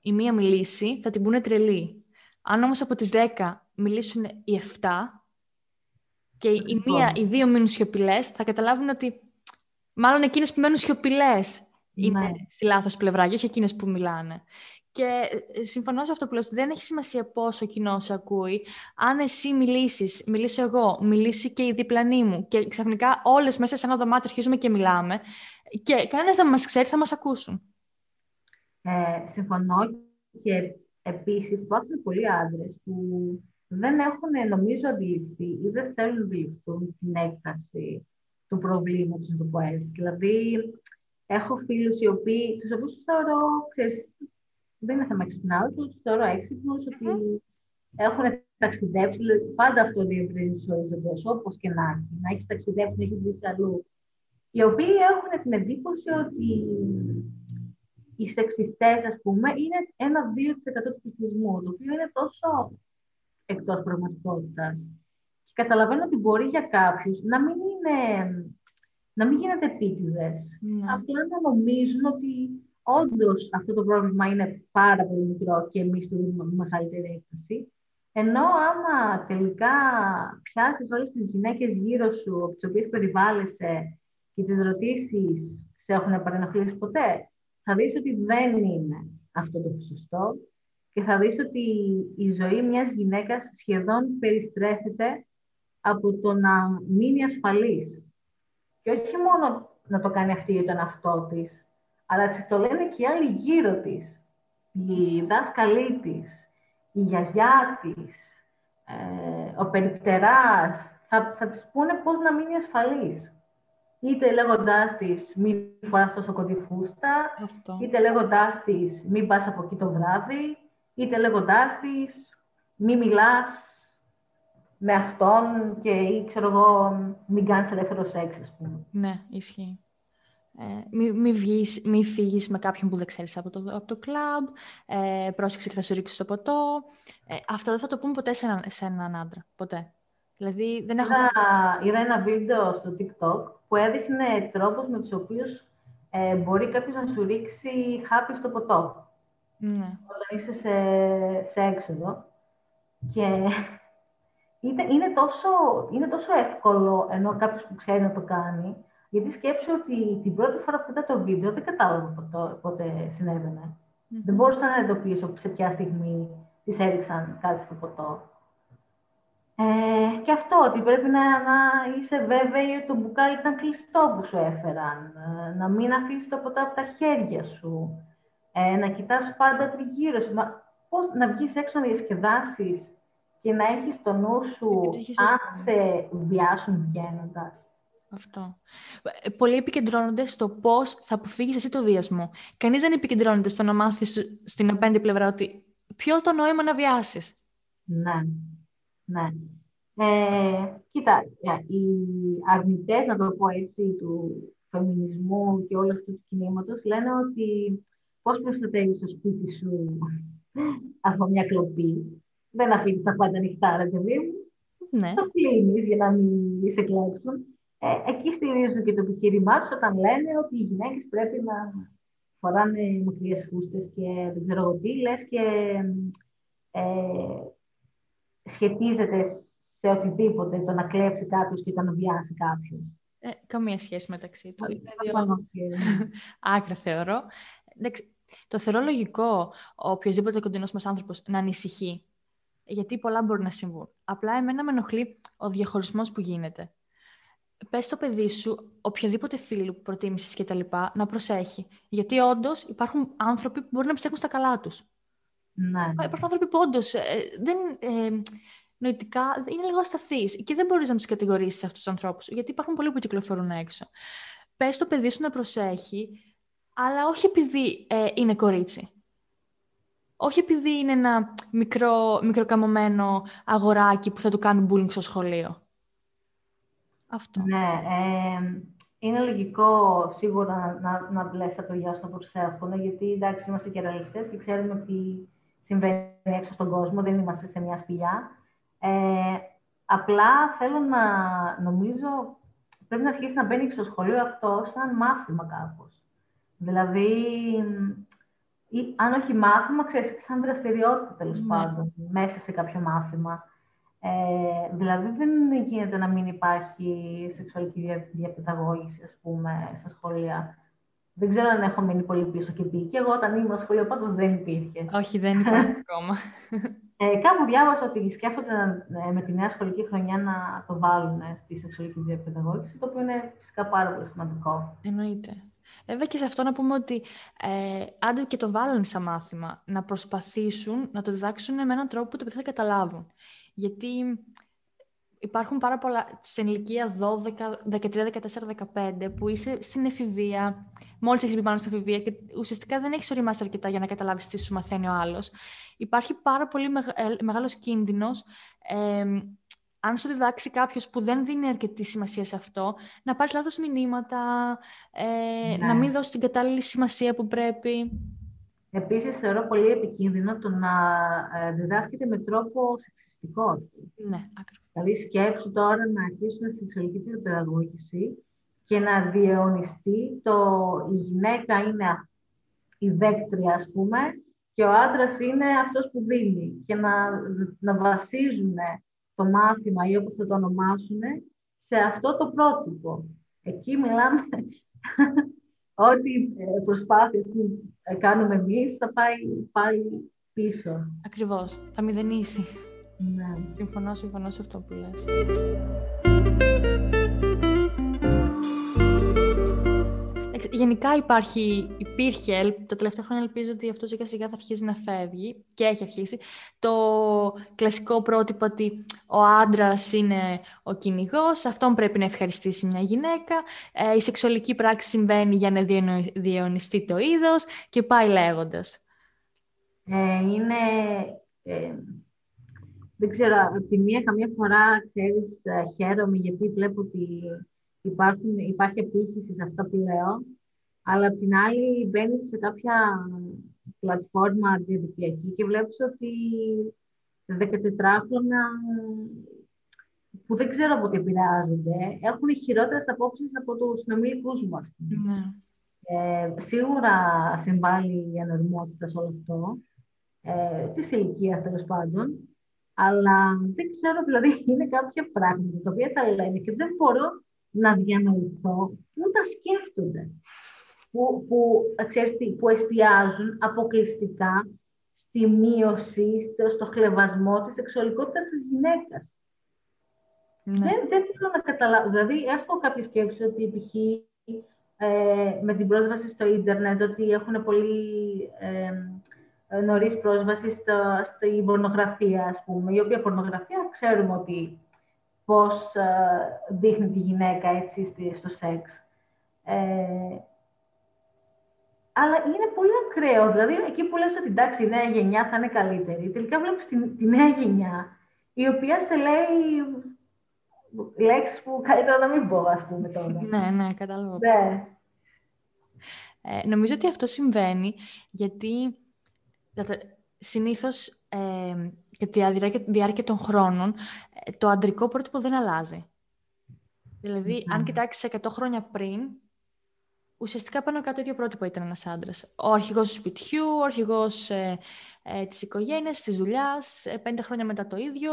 B: η μία μιλήσει, θα την πούνε τρελή. Αν όμως από τις 10 μιλήσουν οι 7 και η λοιπόν. μία, οι δύο μείνουν σιωπηλές, θα καταλάβουν ότι μάλλον εκείνες που μένουν σιωπηλές είναι ναι. στη λάθος πλευρά και όχι εκείνες που μιλάνε. Και ε, συμφωνώ σε αυτό που λες, δεν έχει σημασία πόσο κοινό σε ακούει. Αν εσύ μιλήσεις, μιλήσω εγώ, μιλήσει και η διπλανή μου και ξαφνικά όλες μέσα σε ένα δωμάτιο αρχίζουμε και μιλάμε και κανένας δεν μας ξέρει, θα μας ακούσουν.
C: Ε, συμφωνώ και επίσης υπάρχουν πολλοί άντρες που δεν έχουν, νομίζω, αντιληφθεί ή δεν θέλουν να αντιληφθούν την έκταση του προβλήματος, να το πω έτσι. Δηλαδή, έχω φίλους οι οποίοι, τους οποίους θεωρώ, ξέρεις, δεν είναι θέμα ξυπνάω, τους θεωρώ έξυπνους ότι έχουν ταξιδέψει. Πάντα αυτό διευρύνει του ορίζοντε, όπως και να έχει. Να έχεις ταξιδέψει, να έχεις δει αλλού. Οι οποίοι έχουν την εντύπωση ότι οι σεξιστές, ας πούμε, είναι ένα 2% του πληθυσμού, το οποίο είναι τόσο εκτός πραγματικότητας. Και καταλαβαίνω ότι μπορεί για κάποιους να μην είναι. Να μην γίνεται επίτηδες. Ναι. Απλά να νομίζουν ότι Όντως αυτό το πρόβλημα είναι πάρα πολύ μικρό και εμείς του δίνουμε μεγαλύτερη έκθεση. Ενώ άμα τελικά πιάσεις όλες τις γυναίκες γύρω σου, από τις οποίες περιβάλλεσαι και τις ρωτήσεις, σε έχουν παρενοχλήσει ποτέ, θα δεις ότι δεν είναι αυτό το ποσοστό και θα δεις ότι η ζωή μιας γυναίκας σχεδόν περιστρέφεται από το να μείνει ασφαλής. Και όχι μόνο να το κάνει αυτή για τον αυτό της, αλλά της το λένε και οι άλλοι γύρω της. Η δάσκαλή της, η γιαγιά της, ε, ο περιπτεράς, θα, θα της πούνε πώς να μείνει ασφαλής. Είτε λέγοντάς της μην φοράς τόσο κοντή φούστα, είτε λέγοντάς της μην πας από εκεί το βράδυ, είτε λέγοντάς της μην μιλάς με αυτόν και ή ξέρω εγώ μην κάνεις ελεύθερο σεξ, ας πούμε.
B: Ναι, ισχύει. Ε, μην μη, βγεις, μη φύγεις με κάποιον που δεν ξέρεις από το, από το κλαμπ, ε, πρόσεξε και θα σου ρίξει το ποτό. Ε, αυτό δεν θα το πούμε ποτέ σε, ένα, σε έναν άντρα. Ποτέ. Δηλαδή, δεν έχω...
C: είδα, είδα ένα βίντεο στο TikTok που έδειχνε τρόπους με τους οποίους ε, μπορεί κάποιος να σου ρίξει χάπι στο ποτό. Ναι. Όταν είσαι σε, σε έξοδο. Και είναι, είναι, τόσο, είναι τόσο εύκολο, ενώ κάποιος που ξέρει να το κάνει, γιατί σκέψω ότι την πρώτη φορά που είδα το βίντεο δεν κατάλαβα πότε συνέβαινε. Mm-hmm. Δεν μπορούσα να εντοπίσω σε ποια στιγμή της έριξαν κάτι στο ποτό. Ε, και αυτό, ότι πρέπει να, να είσαι βέβαιη ότι το μπουκάλι ήταν κλειστό που σου έφεραν. Ε, να μην αφήσεις το ποτό από τα χέρια σου. Ε, να κοιτάς πάντα τριγύρω σου. Μα, πώς να βγεις έξω να διασκεδάσεις και να έχεις το νου σου αν σε βιάσουν βγαίνοντας.
B: Αυτό. Ε, πολλοί επικεντρώνονται στο πώς θα αποφύγεις εσύ το βιασμό. Κανείς δεν επικεντρώνεται στο να μάθεις στην απέναντι πλευρά ότι ποιο το νόημα να βιάσεις.
C: Ναι. Ναι. Ε, κοίτα, οι αρνητές, να το πω έτσι, του φεμινισμού και όλου αυτού του κινήματος λένε ότι πώς προστατεύεις το σπίτι σου από μια κλοπή. Δεν αφήνεις τα πάντα ανοιχτά, ρε παιδί μου. Ναι. Το κλείνεις για να μην σε κλέψουν. Ε, εκεί στηρίζουν και το επιχείρημά τους όταν λένε ότι οι γυναίκες πρέπει να φοράνε μακριές φούστες και δεν ξέρω εγώ τι, λες και ε, σχετίζεται σε οτιδήποτε το να κλέψει κάποιος και το να βιάσει κάποιον.
B: Ε, καμία σχέση μεταξύ του. Είναι Άκρα θεωρώ. το θεωρώ λογικό ο οποιοδήποτε κοντινός μας άνθρωπος να ανησυχεί. Γιατί πολλά μπορεί να συμβούν. Απλά εμένα με ενοχλεί ο διαχωρισμός που γίνεται. Πες στο παιδί σου, οποιοδήποτε φίλο που προτίμησες και τα λοιπά, να προσέχει. Γιατί όντως υπάρχουν άνθρωποι που μπορεί να πιστεύουν στα καλά τους.
C: Ναι.
B: Υπάρχουν άνθρωποι που όντως ε, δεν. Ε, νοητικά είναι λίγο ασταθείς και δεν μπορείς να τους κατηγορήσεις αυτούς τους ανθρώπους, γιατί υπάρχουν πολλοί που κυκλοφορούν έξω. Πες το παιδί σου να προσέχει, αλλά όχι επειδή ε, είναι κορίτσι. Όχι επειδή είναι ένα μικρό, μικροκαμωμένο αγοράκι που θα του κάνουν bullying στο σχολείο. Αυτό.
C: Ναι, ε, είναι λογικό σίγουρα να, να λες τα παιδιά σου να προσέχουν, γιατί εντάξει είμαστε και ρεαλιστές και ξέρουμε τι συμβαίνει έξω στον κόσμο, δεν είμαστε σε μια σπηλιά. Ε, απλά θέλω να νομίζω πρέπει να αρχίσει να μπαίνει στο σχολείο αυτό σαν μάθημα κάπως. Δηλαδή, ή, αν όχι μάθημα, ξέρεις, σαν δραστηριότητα τέλος ναι. πάντων, μέσα σε κάποιο μάθημα. Ε, δηλαδή, δεν γίνεται να μην υπάρχει σεξουαλική διαπαιδαγώγηση, ας πούμε, στα σχολεία. Δεν ξέρω αν έχω μείνει πολύ πίσω και πει. Και εγώ όταν ήμουν στο σχολείο πάντως δεν υπήρχε.
B: Όχι, δεν υπάρχει ακόμα.
C: Ε, κάπου διάβασα ότι σκέφτονται ε, με τη νέα σχολική χρονιά να το βάλουν στη σεξουαλική διαπαιδαγώγηση, το οποίο είναι φυσικά πάρα πολύ σημαντικό.
B: Εννοείται. Βέβαια και σε αυτό να πούμε ότι ε, άντε και το βάλουν σαν μάθημα, να προσπαθήσουν να το διδάξουν με έναν τρόπο που το παιδί θα καταλάβουν. Γιατί υπάρχουν πάρα πολλά σε ηλικία 12, 13, 14, 15 που είσαι στην εφηβεία, μόλις έχεις μπει πάνω στην εφηβεία και ουσιαστικά δεν έχεις οριμάσει αρκετά για να καταλάβεις τι σου μαθαίνει ο άλλος. Υπάρχει πάρα πολύ ε, μεγάλος κίνδυνος. Ε, αν σου διδάξει κάποιος που δεν δίνει αρκετή σημασία σε αυτό, να πάρεις λάθος μηνύματα, ε, να ναι. μην δώσεις την κατάλληλη σημασία που πρέπει.
C: Επίσης, θεωρώ πολύ επικίνδυνο το να ε, διδάσκεται με τρόπο σεξιστικό.
B: Ναι, ακριβώς.
C: Δηλαδή, σκέψου τώρα να αρχίσουν σεξουαλική παιδαγώγηση και να διαιωνιστεί το η γυναίκα είναι η δέκτρια, ας πούμε, και ο άντρας είναι αυτός που δίνει. Και να, να βασίζουν το μάθημα ή όπως θα το ονομάσουν σε αυτό το πρότυπο. Εκεί μιλάμε ό,τι ε, προσπάθειες που ε, κάνουμε εμείς θα πάει πάλι πίσω.
B: Ακριβώς. Θα μηδενίσει.
C: Ναι.
B: Συμφωνώ, συμφωνώ σε αυτό που λες. Γενικά υπάρχει, υπήρχε, τα τελευταία χρόνια ελπίζω ότι αυτό σιγά σιγά θα αρχίσει να φεύγει και έχει αρχίσει, το κλασικό πρότυπο ότι ο άντρας είναι ο κυνηγός, αυτόν πρέπει να ευχαριστήσει μια γυναίκα, ε, η σεξουαλική πράξη συμβαίνει για να διαιωνιστεί το είδος και πάει λέγοντας.
C: Ε, είναι ε, δεν ξέρω, από τη μία καμία φορά, ξέρεις, ε, χαίρομαι γιατί βλέπω ότι υπάρχουν, υπάρχει απήχηση σε αυτά που λέω, αλλά από την άλλη μπαίνεις σε κάποια πλατφόρμα διαδικτυακή και βλέπεις ότι 14χρονα που δεν ξέρω από τι επηρεάζονται, έχουν χειρότερες απόψεις από τους συνομιλικού μου, ας πούμε.
B: Ναι.
C: Ε, σίγουρα συμβάλλει η ανορμότητα σε όλο αυτό, ε, της ηλικίας τέλος πάντων. Αλλά δεν ξέρω, δηλαδή είναι κάποια πράγματα τα οποία τα λένε και δεν μπορώ να διανοηθώ πού τα σκέφτονται. Που, που, ξέρεις που εστιάζουν αποκλειστικά στη μείωση, στο, στο χλεβασμό της σεξουαλικότητας της γυναίκας. Ναι. Δεν, δεν θέλω να καταλάβω. Δηλαδή, έχω κάποια σκέψη ότι π.χ. Ε, με την πρόσβαση στο ίντερνετ, ότι έχουν πολύ ε, ε, νωρίς πρόσβαση στο, στη πορνογραφία, ας πούμε, η οποία πορνογραφία ξέρουμε ότι πώς ε, δείχνει τη γυναίκα έτσι, στο σεξ. Ε, αλλά είναι πολύ ακραίο. Δηλαδή, εκεί που λες ότι εντάξει, η νέα γενιά θα είναι καλύτερη, τελικά βλέπεις τη, τη νέα γενιά, η οποία σε λέει λέξεις που καλύτερα να μην πω, ας πούμε, τώρα.
B: ναι, ναι, κατάλαβα.
C: Ναι.
B: Ε, νομίζω ότι αυτό συμβαίνει γιατί συνήθως ε, για τη διάρκεια των χρόνων ε, το αντρικό πρότυπο δεν αλλάζει. Δηλαδή, αν κοιτάξεις 100 χρόνια πριν, ουσιαστικά πάνω κάτω το ίδιο πρότυπο ήταν ένας άντρας. Ο αρχηγός του σπιτιού, ο αρχηγός ε, ε, της οικογένειας, της δουλειάς, ε, πέντε χρόνια μετά το ίδιο,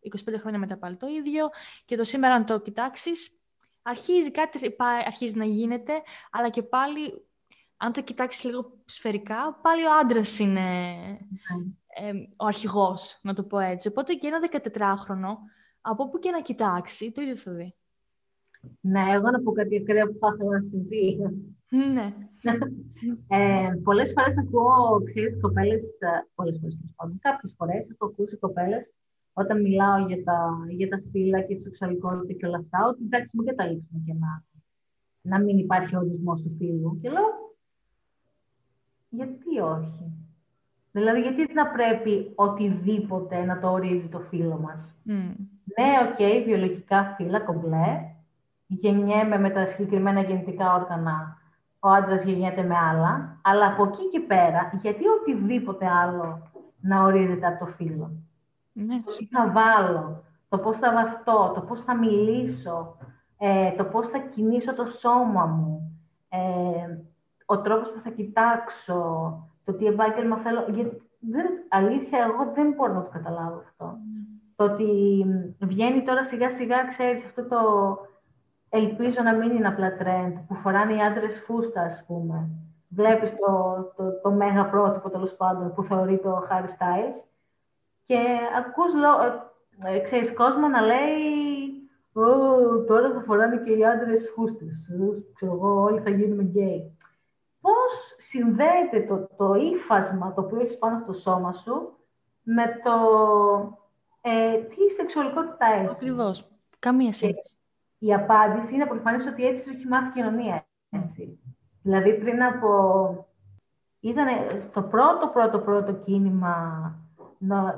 B: 25 χρόνια μετά πάλι το ίδιο. Και το σήμερα, αν το κοιτάξεις, αρχίζει κάτι αρχίζει να γίνεται, αλλά και πάλι, αν το κοιτάξεις λίγο σφαιρικά, πάλι ο άντρας είναι ναι. ο αρχηγός, να το πω έτσι. Οπότε και ένα 14χρονο, από όπου και να κοιτάξει, το ίδιο θα δει.
C: Ναι, εγώ να πω κάτι ακραίο που θα ήθελα να συμβεί.
B: Ναι.
C: ε, πολλές φορές ακούω, ξέρεις, κοπέλες, ε, πολλές φορές, κάποιες φορές έχω ακούσει κοπέλες όταν μιλάω για τα, για τα φύλα και τη σεξουαλικότητα και όλα αυτά, ότι εντάξει, μην καταλήξουμε και να, να μην υπάρχει ορισμός του φύλου. Και λέω, γιατί όχι; Δηλαδή, γιατί να πρέπει οτιδήποτε να το ορίζει το φύλο μας; Mm. Ναι, OK, okay, βιολογικά φύλα, κομπλέ, γεννιέμαι με τα συγκεκριμένα γεννητικά όργανα, ο άντρας γεννιέται με άλλα, αλλά από εκεί και πέρα, γιατί οτιδήποτε άλλο να ορίζεται από το φύλλο.
B: Ναι,
C: το τι θα βάλω, το πώς θα βαφτώ, το πώς θα μιλήσω, ε, το πώς θα κινήσω το σώμα μου, ε, ο τρόπος που θα κοιτάξω, το τι επάγγελμα θέλω. Γιατί, δεν, αλήθεια, εγώ δεν μπορώ να το καταλάβω αυτό. Mm. Το ότι βγαίνει τώρα σιγά σιγά, ξέρεις, αυτό το ελπίζω να μην είναι απλά trend, που φοράνε οι άντρες φούστα, ας πούμε. Βλέπεις το, το, το, μέγα πρότυπο, τέλος πάντων, που θεωρεί το Harry Styles. Και ακούς, ε, ξέρεις, κόσμο να λέει «Ω, τώρα θα φοράνε και οι άντρες φούστες, ξέρω εγώ, όλοι θα γίνουμε γκέι». Πώς συνδέεται το, το ύφασμα το οποίο έχεις πάνω στο σώμα σου με το ε, τι σεξουαλικότητα έχεις;
B: Ακριβώς. Καμία σχέση
C: η απάντηση είναι προφανή ότι έτσι το έχει μάθει η κοινωνία. Έτσι. Δηλαδή πριν από... Ήταν στο πρώτο, πρώτο, πρώτο κίνημα,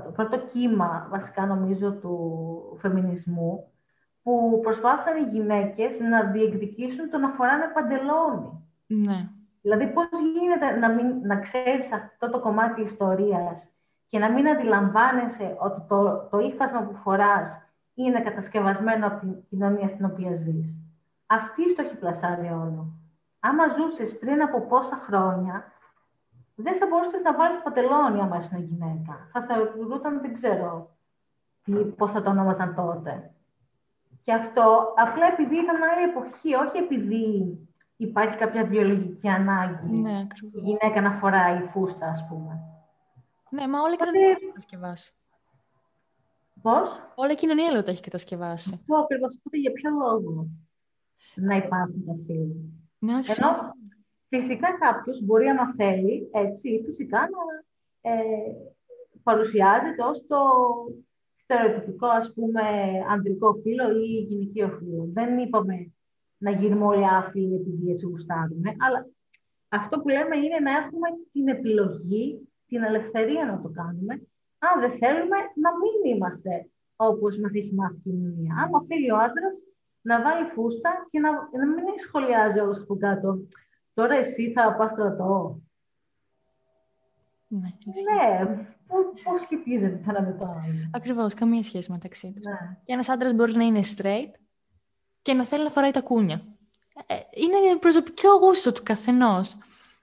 C: το πρώτο κύμα βασικά νομίζω του φεμινισμού, που προσπάθησαν οι γυναίκες να διεκδικήσουν το να φοράνε παντελόνι.
B: Ναι.
C: Δηλαδή πώς γίνεται να, μην, να ξέρεις αυτό το κομμάτι ιστορίας και να μην αντιλαμβάνεσαι ότι το, το ύφασμα που φοράς είναι κατασκευασμένο από την κοινωνία στην οποία ζεις. Αυτή το έχει πλασάρει όλο. Άμα ζούσες πριν από πόσα χρόνια, δεν θα μπορούσες να βάλεις παντελόνι άμα είσαι γυναίκα. Θα θεωρούταν, δεν ξέρω πώς θα το ονόμαζαν τότε. Και αυτό απλά επειδή ήταν άλλη εποχή, όχι επειδή υπάρχει κάποια βιολογική ανάγκη
B: ναι,
C: η γυναίκα να φοράει φούστα, ας πούμε.
B: Ναι, μα όλοι κανένα δεν κατασκευάσει.
C: Πώς;
B: Όλη η κοινωνία λέω το έχει κατασκευάσει.
C: Αυτό ακριβώς. Οπότε για ποιο λόγο να υπάρχουν τα φύλλα.
B: Ναι,
C: Ενώ φυσικά κάποιος μπορεί, άμα θέλει, έτσι, φυσικά να ε, παρουσιάζεται ως το στερεοτυπικό, ας πούμε, ανδρικό φύλλο ή γυναικείο φύλλο. Δεν είπαμε να γίνουμε όλοι άφηλοι επειδή έτσι γουστάρουμε, αλλά αυτό που λέμε είναι να έχουμε την επιλογή, την ελευθερία να το κάνουμε αν δεν θέλουμε να μην είμαστε όπως μας έχει μάθει η κοινωνία. Άμα θέλει ο άντρας να βάλει φούστα και να, να μην σχολιάζει όλος από κάτω. Τώρα εσύ θα πας στρατό.
B: Ναι,
C: ναι. Πώς σχετίζεται το ένα με το άλλο.
B: Ακριβώς, καμία σχέση μεταξύ τους. Ναι. Και ένας άντρας μπορεί να είναι straight και να θέλει να φοράει τα κούνια. Ε, είναι προσωπικό γούστο του καθενός.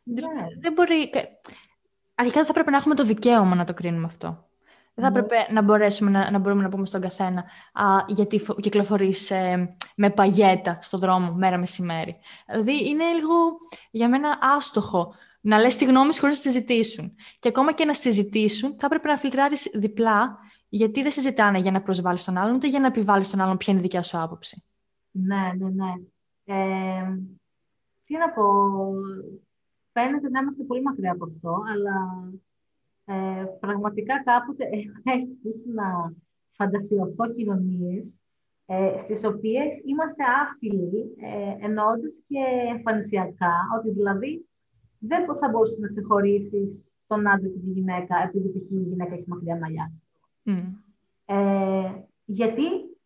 C: Ναι.
B: Δεν μπορεί. Αρχικά δεν θα πρέπει να έχουμε το δικαίωμα να το κρίνουμε αυτό. Δεν θα ναι. έπρεπε να μπορέσουμε να, να μπορούμε να πούμε στον καθένα α, γιατί κυκλοφορείς ε, με παγέτα στο δρόμο μέρα μεσημέρι. Δηλαδή είναι λίγο για μένα άστοχο να λες τη γνώμη σου χωρίς να τη ζητήσουν. Και ακόμα και να τη ζητήσουν θα έπρεπε να φιλτράρεις διπλά γιατί δεν συζητάνε για να προσβάλλεις τον άλλον ούτε για να επιβάλλεις τον άλλον ποια είναι η δικιά σου άποψη.
C: Ναι, ναι, ναι. Ε, τι να πω, φαίνεται να είμαστε πολύ μακριά από αυτό, αλλά ε, πραγματικά κάποτε έχει να φαντασιωθώ κοινωνίες ε, στις οποίες είμαστε άφιλοι, ε, εννοώντας και εμφανισιακά, ότι δηλαδή δεν θα μπορούσες να ξεχωρίσεις τον άντρα και τη γυναίκα, επειδή η γυναίκα έχει μακριά μαλλιά.
B: Mm.
C: Ε, γιατί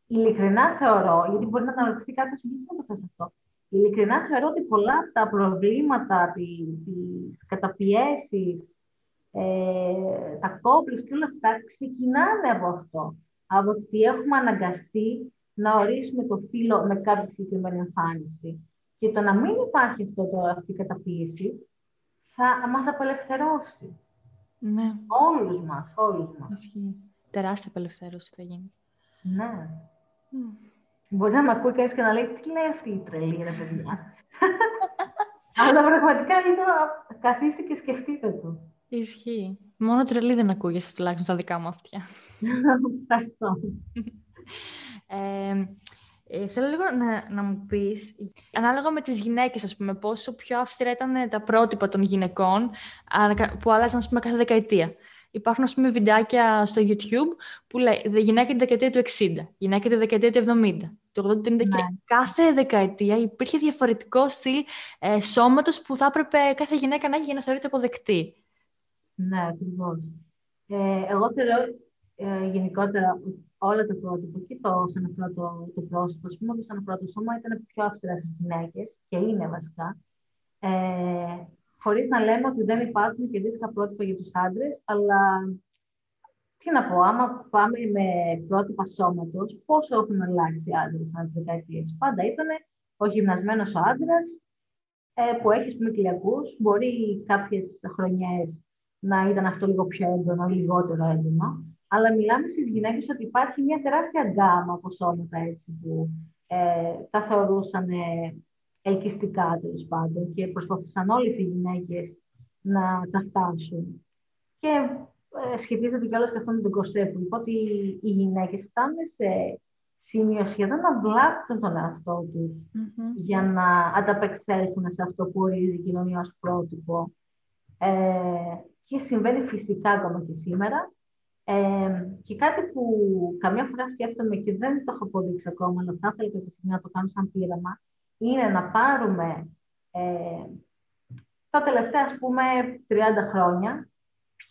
C: ειλικρινά θεωρώ, γιατί μπορεί να αναρωτηθεί κάποιος γιατί δεν το θες αυτό; Ειλικρινά θεωρώ ότι πολλά από τα προβλήματα, τις καταπιέσεις, ε, τα κόμπλες και όλα αυτά ξεκινάνε από αυτό. Από ότι έχουμε αναγκαστεί να ορίσουμε το φύλλο με κάποια συγκεκριμένη εμφάνιση. Και το να μην υπάρχει αυτό το, αυτή η καταπίεση θα μας απελευθερώσει.
B: Ναι.
C: Όλους μας, όλους μας.
B: Ισχύει. Τεράστια απελευθέρωση θα γίνει.
C: Ναι. Μπορεί να με ακούει κανείς και να λέει τι λέει αυτή η τρελή, ρε παιδιά; Αλλά πραγματικά είναι καθίστε και σκεφτείτε το.
B: Ισχύει. Μόνο τρελή δεν ακούγεσαι τουλάχιστον στα δικά μου αυτιά.
C: Ευχαριστώ.
B: Ε, ε, θέλω λίγο να, να μου πεις, ανάλογα με τις γυναίκες, ας πούμε, πόσο πιο αυστηρά ήταν τα πρότυπα των γυναικών που άλλαζαν, ας πούμε, κάθε δεκαετία. Υπάρχουν, ας πούμε, βιντεάκια στο YouTube που λέει γυναίκα τη δεκαετία του 60, γυναίκα τη δεκαετία του 70, του 80, ναι. και κάθε δεκαετία υπήρχε διαφορετικό στυλ ε, σώματος που θα έπρεπε κάθε γυναίκα να έχει για να θεωρείται αποδεκτή.
C: Ναι, ακριβώς. Ε, εγώ θεωρώ ε, γενικότερα όλα τα πρότυπα και το όσον αφορά το, το πρόσωπο, ας πούμε, όσον αφορά το σώμα, ήταν πιο αυστηρά στις γυναίκες και είναι βασικά. Ε, Χωρίς να λέμε ότι δεν υπάρχουν και αντίστοιχα πρότυπα για τους άντρες, αλλά τι να πω, άμα πάμε με πρότυπα σώματος, πόσο έχουν αλλάξει οι άντρες αν τι δεκαετίε. Πάντα ήταν ο γυμνασμένος ο άντρας ε, που έχει πούμε Μπορεί κάποιες χρονιές να ήταν αυτό λίγο πιο έντονο, λιγότερο έντονο. Αλλά μιλάμε στις γυναίκες ότι υπάρχει μια τεράστια γκάμα από σώματα έτσι, που ε, τα θεωρούσαν ελκυστικά τέλος πάντων και προσπαθούσαν όλες οι γυναίκες να τα φτάσουν. Και ε, σχετίζεται κιόλας και αυτό με τον κορσέ που είπα ότι οι γυναίκες φτάνουν σε σημείο σχεδόν να βλάπτουν τον εαυτό του για να ανταπεξέλθουν σε αυτό που ορίζει η κοινωνία ως πρότυπο. Ε, και συμβαίνει φυσικά ακόμα και σήμερα. Ε, και κάτι που καμιά φορά σκέφτομαι και δεν το έχω αποδείξει ακόμα, αλλά θα ήθελα και να το κάνω σαν πείραμα, είναι να πάρουμε ε, τα τελευταία, ας πούμε, 30 χρόνια,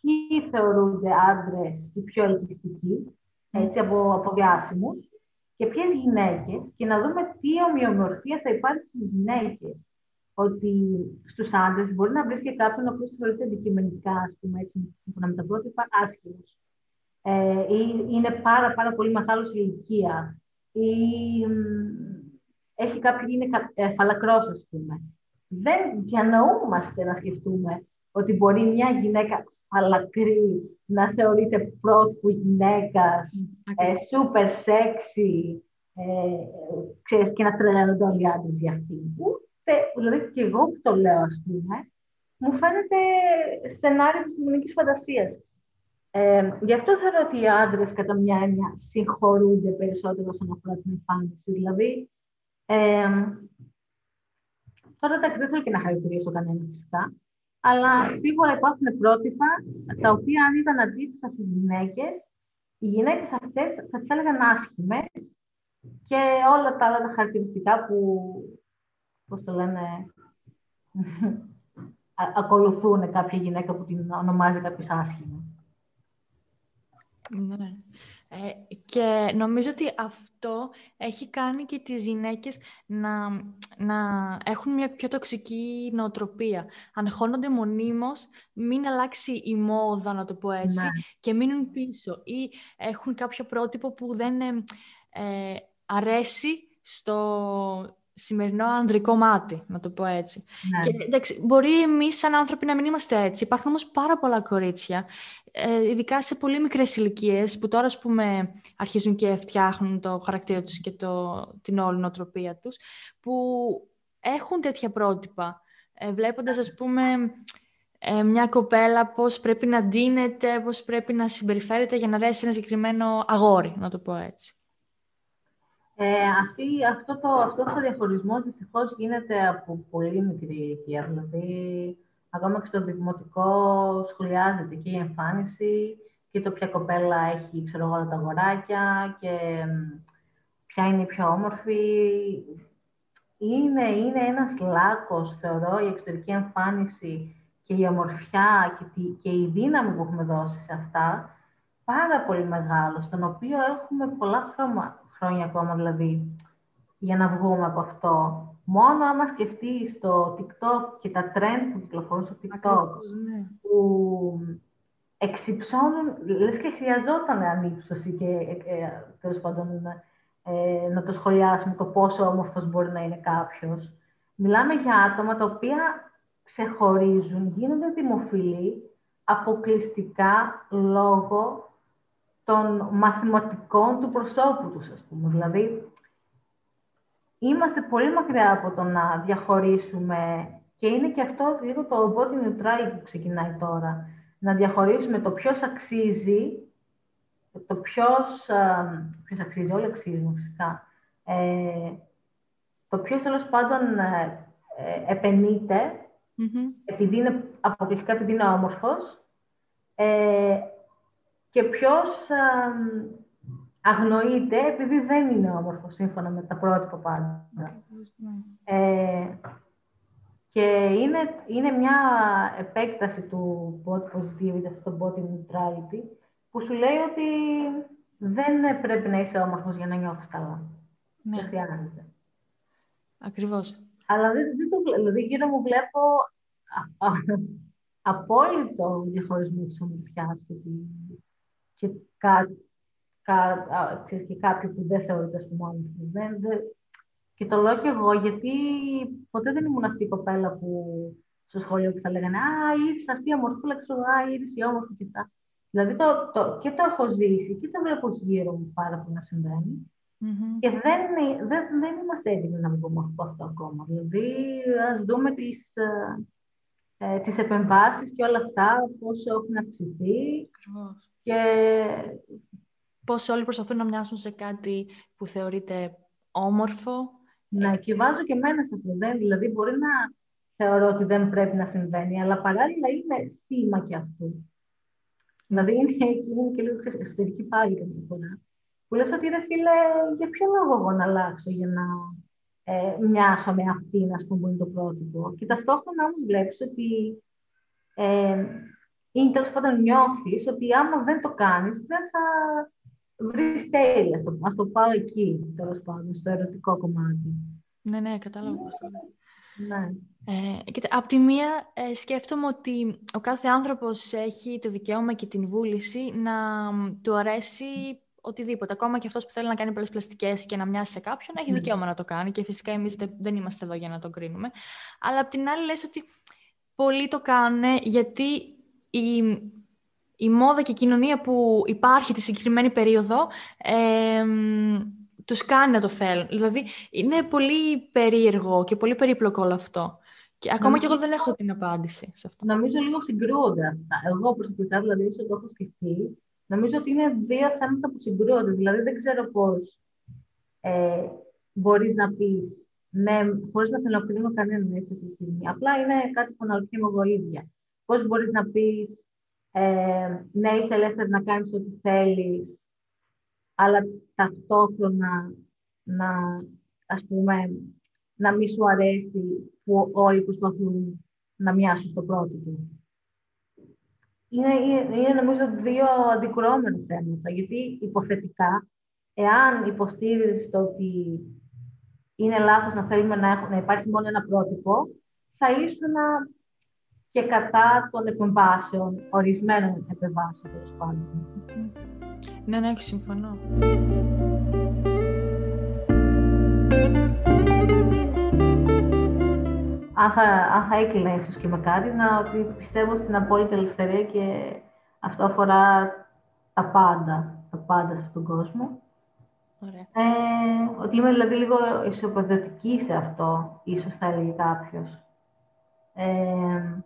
C: ποιοι θεωρούνται άντρες οι πιο ελκυστικοί, έτσι, από, από διάσημους, και ποιες γυναίκες, και να δούμε τι ομοιομορφία θα υπάρχει στις γυναίκες. Ότι στους άντρες μπορεί να βρεις και κάποιον ο οποίος θεωρείται αντικειμενικά, ας πούμε, έτσι, σύμφωνα με τα πρότυπα, άσχημος. Ε, ή είναι πάρα, πάρα πολύ μεγάλος σε ηλικία. Ή έχει κάποιοι είναι ε, φαλακρός, ας πούμε. Δεν διανοούμαστε να σκεφτούμε ότι μπορεί μια γυναίκα φαλακρή να θεωρείται πρότυπο γυναίκας, ε, super sexy, ε, και να τρελαίνονται όλοι οι άντρες για αυτή. Ούτε, δηλαδή και εγώ που το λέω, ας πούμε, μου φαίνεται σενάριο της κοινωνικής φαντασίας. Ε, γι' αυτό θεωρώ ότι οι άντρες κατά μια έννοια συγχωρούνται περισσότερο όσον αφορά την εμφάνιση. Δηλαδή, ε, τώρα δεν θέλω και να χαρακτηρίσω κανένα φυσικά, αλλά σίγουρα υπάρχουν πρότυπα τα οποία αν ήταν αντίθετα στις γυναίκες, οι γυναίκες αυτές θα τις έλεγαν άσχημες και όλα τα άλλα τα χαρακτηριστικά που, πώς το λένε, ακολουθούν κάποια γυναίκα που την ονομάζει κάποιος άσχημο.
B: Ναι. Ε, και νομίζω ότι αυτό έχει κάνει και τις γυναίκες να, να έχουν μια πιο τοξική νοοτροπία. Αγχώνονται μονίμως, μην αλλάξει η μόδα, να το πω έτσι, ναι. και μείνουν πίσω. Ή έχουν κάποιο πρότυπο που δεν ε, αρέσει στο σημερινό ανδρικό μάτι, να το πω έτσι. Ναι. Και, εντάξει, μπορεί εμείς σαν άνθρωποι να μην είμαστε έτσι. Υπάρχουν όμως πάρα πολλά κορίτσια ε, ειδικά σε πολύ μικρές ηλικίες που τώρα ας πούμε, αρχίζουν και φτιάχνουν το χαρακτήρα τους και το, την όλη νοοτροπία τους, που έχουν τέτοια πρότυπα, ε, βλέποντας ας πούμε ε, μια κοπέλα πώς πρέπει να ντύνεται, πώς πρέπει να συμπεριφέρεται για να δέσει ένα συγκεκριμένο αγόρι, να το πω έτσι.
C: Ε, αυτή, αυτό, το, αυτός το διαχωρισμός δυστυχώς γίνεται από πολύ μικρή ηλικία. Δηλαδή, Ακόμα και στο δημοτικό σχολιάζεται και η εμφάνιση και το ποια κοπέλα έχει, ξέρω όλα τα αγοράκια και ποια είναι η πιο όμορφη. Είναι, είναι ένας λάκκος, θεωρώ, η εξωτερική εμφάνιση και η ομορφιά και, και η δύναμη που έχουμε δώσει σε αυτά, πάρα πολύ μεγάλο, στον οποίο έχουμε πολλά χρόνια ακόμα, δηλαδή, για να βγούμε από αυτό. Μόνο άμα σκεφτείς το TikTok και τα trend που κυκλοφορούν στο TikTok, ναι. που εξυψώνουν, λες και χρειαζόταν ανύψωση και ε, τέλος πάντων ε, να το σχολιάσουμε το πόσο όμορφος μπορεί να είναι κάποιος. Μιλάμε για άτομα τα οποία ξεχωρίζουν, γίνονται δημοφιλεί αποκλειστικά λόγω των μαθηματικών του προσώπου τους, ας πούμε. Δηλαδή, είμαστε πολύ μακριά από το να διαχωρίσουμε και είναι και αυτό λίγο το body neutral που ξεκινάει τώρα. Να διαχωρίσουμε το ποιος αξίζει, το ποιος, ποιος αξίζει, όλοι αξίζουν φυσικά, ε, το ποιος τέλος πάντων ε, ε επενειται επειδή είναι αποκλειστικά επειδή είναι όμορφος, ε, και ποιος αγνοείται επειδή δεν είναι όμορφο σύμφωνα με τα πρότυπα πάντα. Ε, και είναι, είναι μια επέκταση του body positivity, αυτό το body neutrality, που σου λέει ότι δεν πρέπει να είσαι όμορφος για να νιώθεις καλά. Ναι. Δεν χρειάζεται.
B: Ακριβώς.
C: Αλλά δεν, δεν το Δηλαδή, γύρω μου βλέπω απόλυτο διαχωρισμό της ομορφιάς και, και, κα, κα, και κάποιοι που δεν θεωρείται ας πούμε Δεν, δεν, και το λέω και εγώ γιατί ποτέ δεν ήμουν αυτή η κοπέλα που στο σχολείο που θα λέγανε «Α, η αυτή η ομορφούλα, ξέρω, α, η η όμορφη και αυτά». Δηλαδή το, το, και το έχω ζήσει και το βλέπω γύρω μου πάρα πολύ να συμβαίνει. Mm-hmm. Και δεν, δεν, δεν είμαστε έτοιμοι να πούμε από αυτό ακόμα. Δηλαδή, ας δούμε τις, ε, ε, τις επεμβάσεις και όλα αυτά, πόσο έχουν αυξηθεί. Και...
B: Πώς όλοι προσπαθούν να μοιάσουν σε κάτι που θεωρείται όμορφο.
C: Ναι, και βάζω και εμένα σε αυτό. Δηλαδή, μπορεί να θεωρώ ότι δεν πρέπει να συμβαίνει, αλλά παράλληλα είναι θύμα και αυτού. Δηλαδή, είναι, είναι και λίγο εσωτερική πάλι καμιά φορά. Που λες ότι, ρε φίλε, για ποιο λόγο εγώ να αλλάξω για να ε, μοιάσω με αυτήν, ας πούμε, που είναι το πρότυπο. Και ταυτόχρονα όμως βλέπεις ότι ε, ή τέλος πάντων νιώθεις ότι άμα δεν το κάνεις, δεν θα βρεις τέλεια. Α το πάω εκεί, τέλος πάντων, στο ερωτικό κομμάτι.
B: Ναι, ναι, κατάλαβα πώς το
C: ναι.
B: Ε, κοίτα, απ' τη μία ε, σκέφτομαι ότι ο κάθε άνθρωπος έχει το δικαίωμα και την βούληση να του αρέσει οτιδήποτε. Ακόμα και αυτός που θέλει να κάνει πολλές πλαστικές και να μοιάσει σε κάποιον, έχει ναι. δικαίωμα να το κάνει. Και φυσικά εμείς δεν είμαστε εδώ για να το κρίνουμε. Αλλά απ' την άλλη, λες ότι πολλοί το κάνουν γιατί η, η μόδα και η κοινωνία που υπάρχει τη συγκεκριμένη περίοδο ε, τους κάνει να το θέλουν. Δηλαδή, είναι πολύ περίεργο και πολύ περίπλοκο όλο αυτό. Και ακόμα νομίζω, και εγώ δεν έχω την απάντηση σε αυτό.
C: Νομίζω λίγο συγκρούονται αυτά. Εγώ προσωπικά, δηλαδή, όσο το έχω σκεφτεί, Νομίζω ότι είναι δύο θέματα που συγκρούονται. Δηλαδή, δεν ξέρω πώς ε, μπορείς να πεις ναι, χωρίς να θέλω κανέναν έτσι αυτή τη στιγμή. Απλά είναι κάτι που αναρωτιέμαι εγώ ίδια. Πώς μπορείς να πεις ε, ναι, είσαι ελεύθερη να κάνεις ό,τι θέλεις, αλλά ταυτόχρονα να, ας πούμε, να μην σου αρέσει που όλοι προσπαθούν να μοιάσουν στο πρότυπο είναι, είναι νομίζω δύο αντικρουόμενα θέματα. Γιατί υποθετικά, εάν υποστήριζες το ότι είναι λάθος να θέλουμε να, έχουμε, να υπάρχει μόνο ένα πρότυπο, θα ήσουν και κατά των επεμβάσεων, ορισμένων επεμβάσεων, τέλος πάντων.
B: Ναι, ναι, συμφωνώ.
C: αν θα, αν θα έκλεινα ίσως και με κάτι, να ότι πιστεύω στην απόλυτη ελευθερία και αυτό αφορά τα πάντα, τα πάντα στον κόσμο.
B: Ωραία.
C: Ε, ότι είμαι δηλαδή λίγο ισοπεδωτική σε αυτό, ίσως θα έλεγε κάποιος. Ε,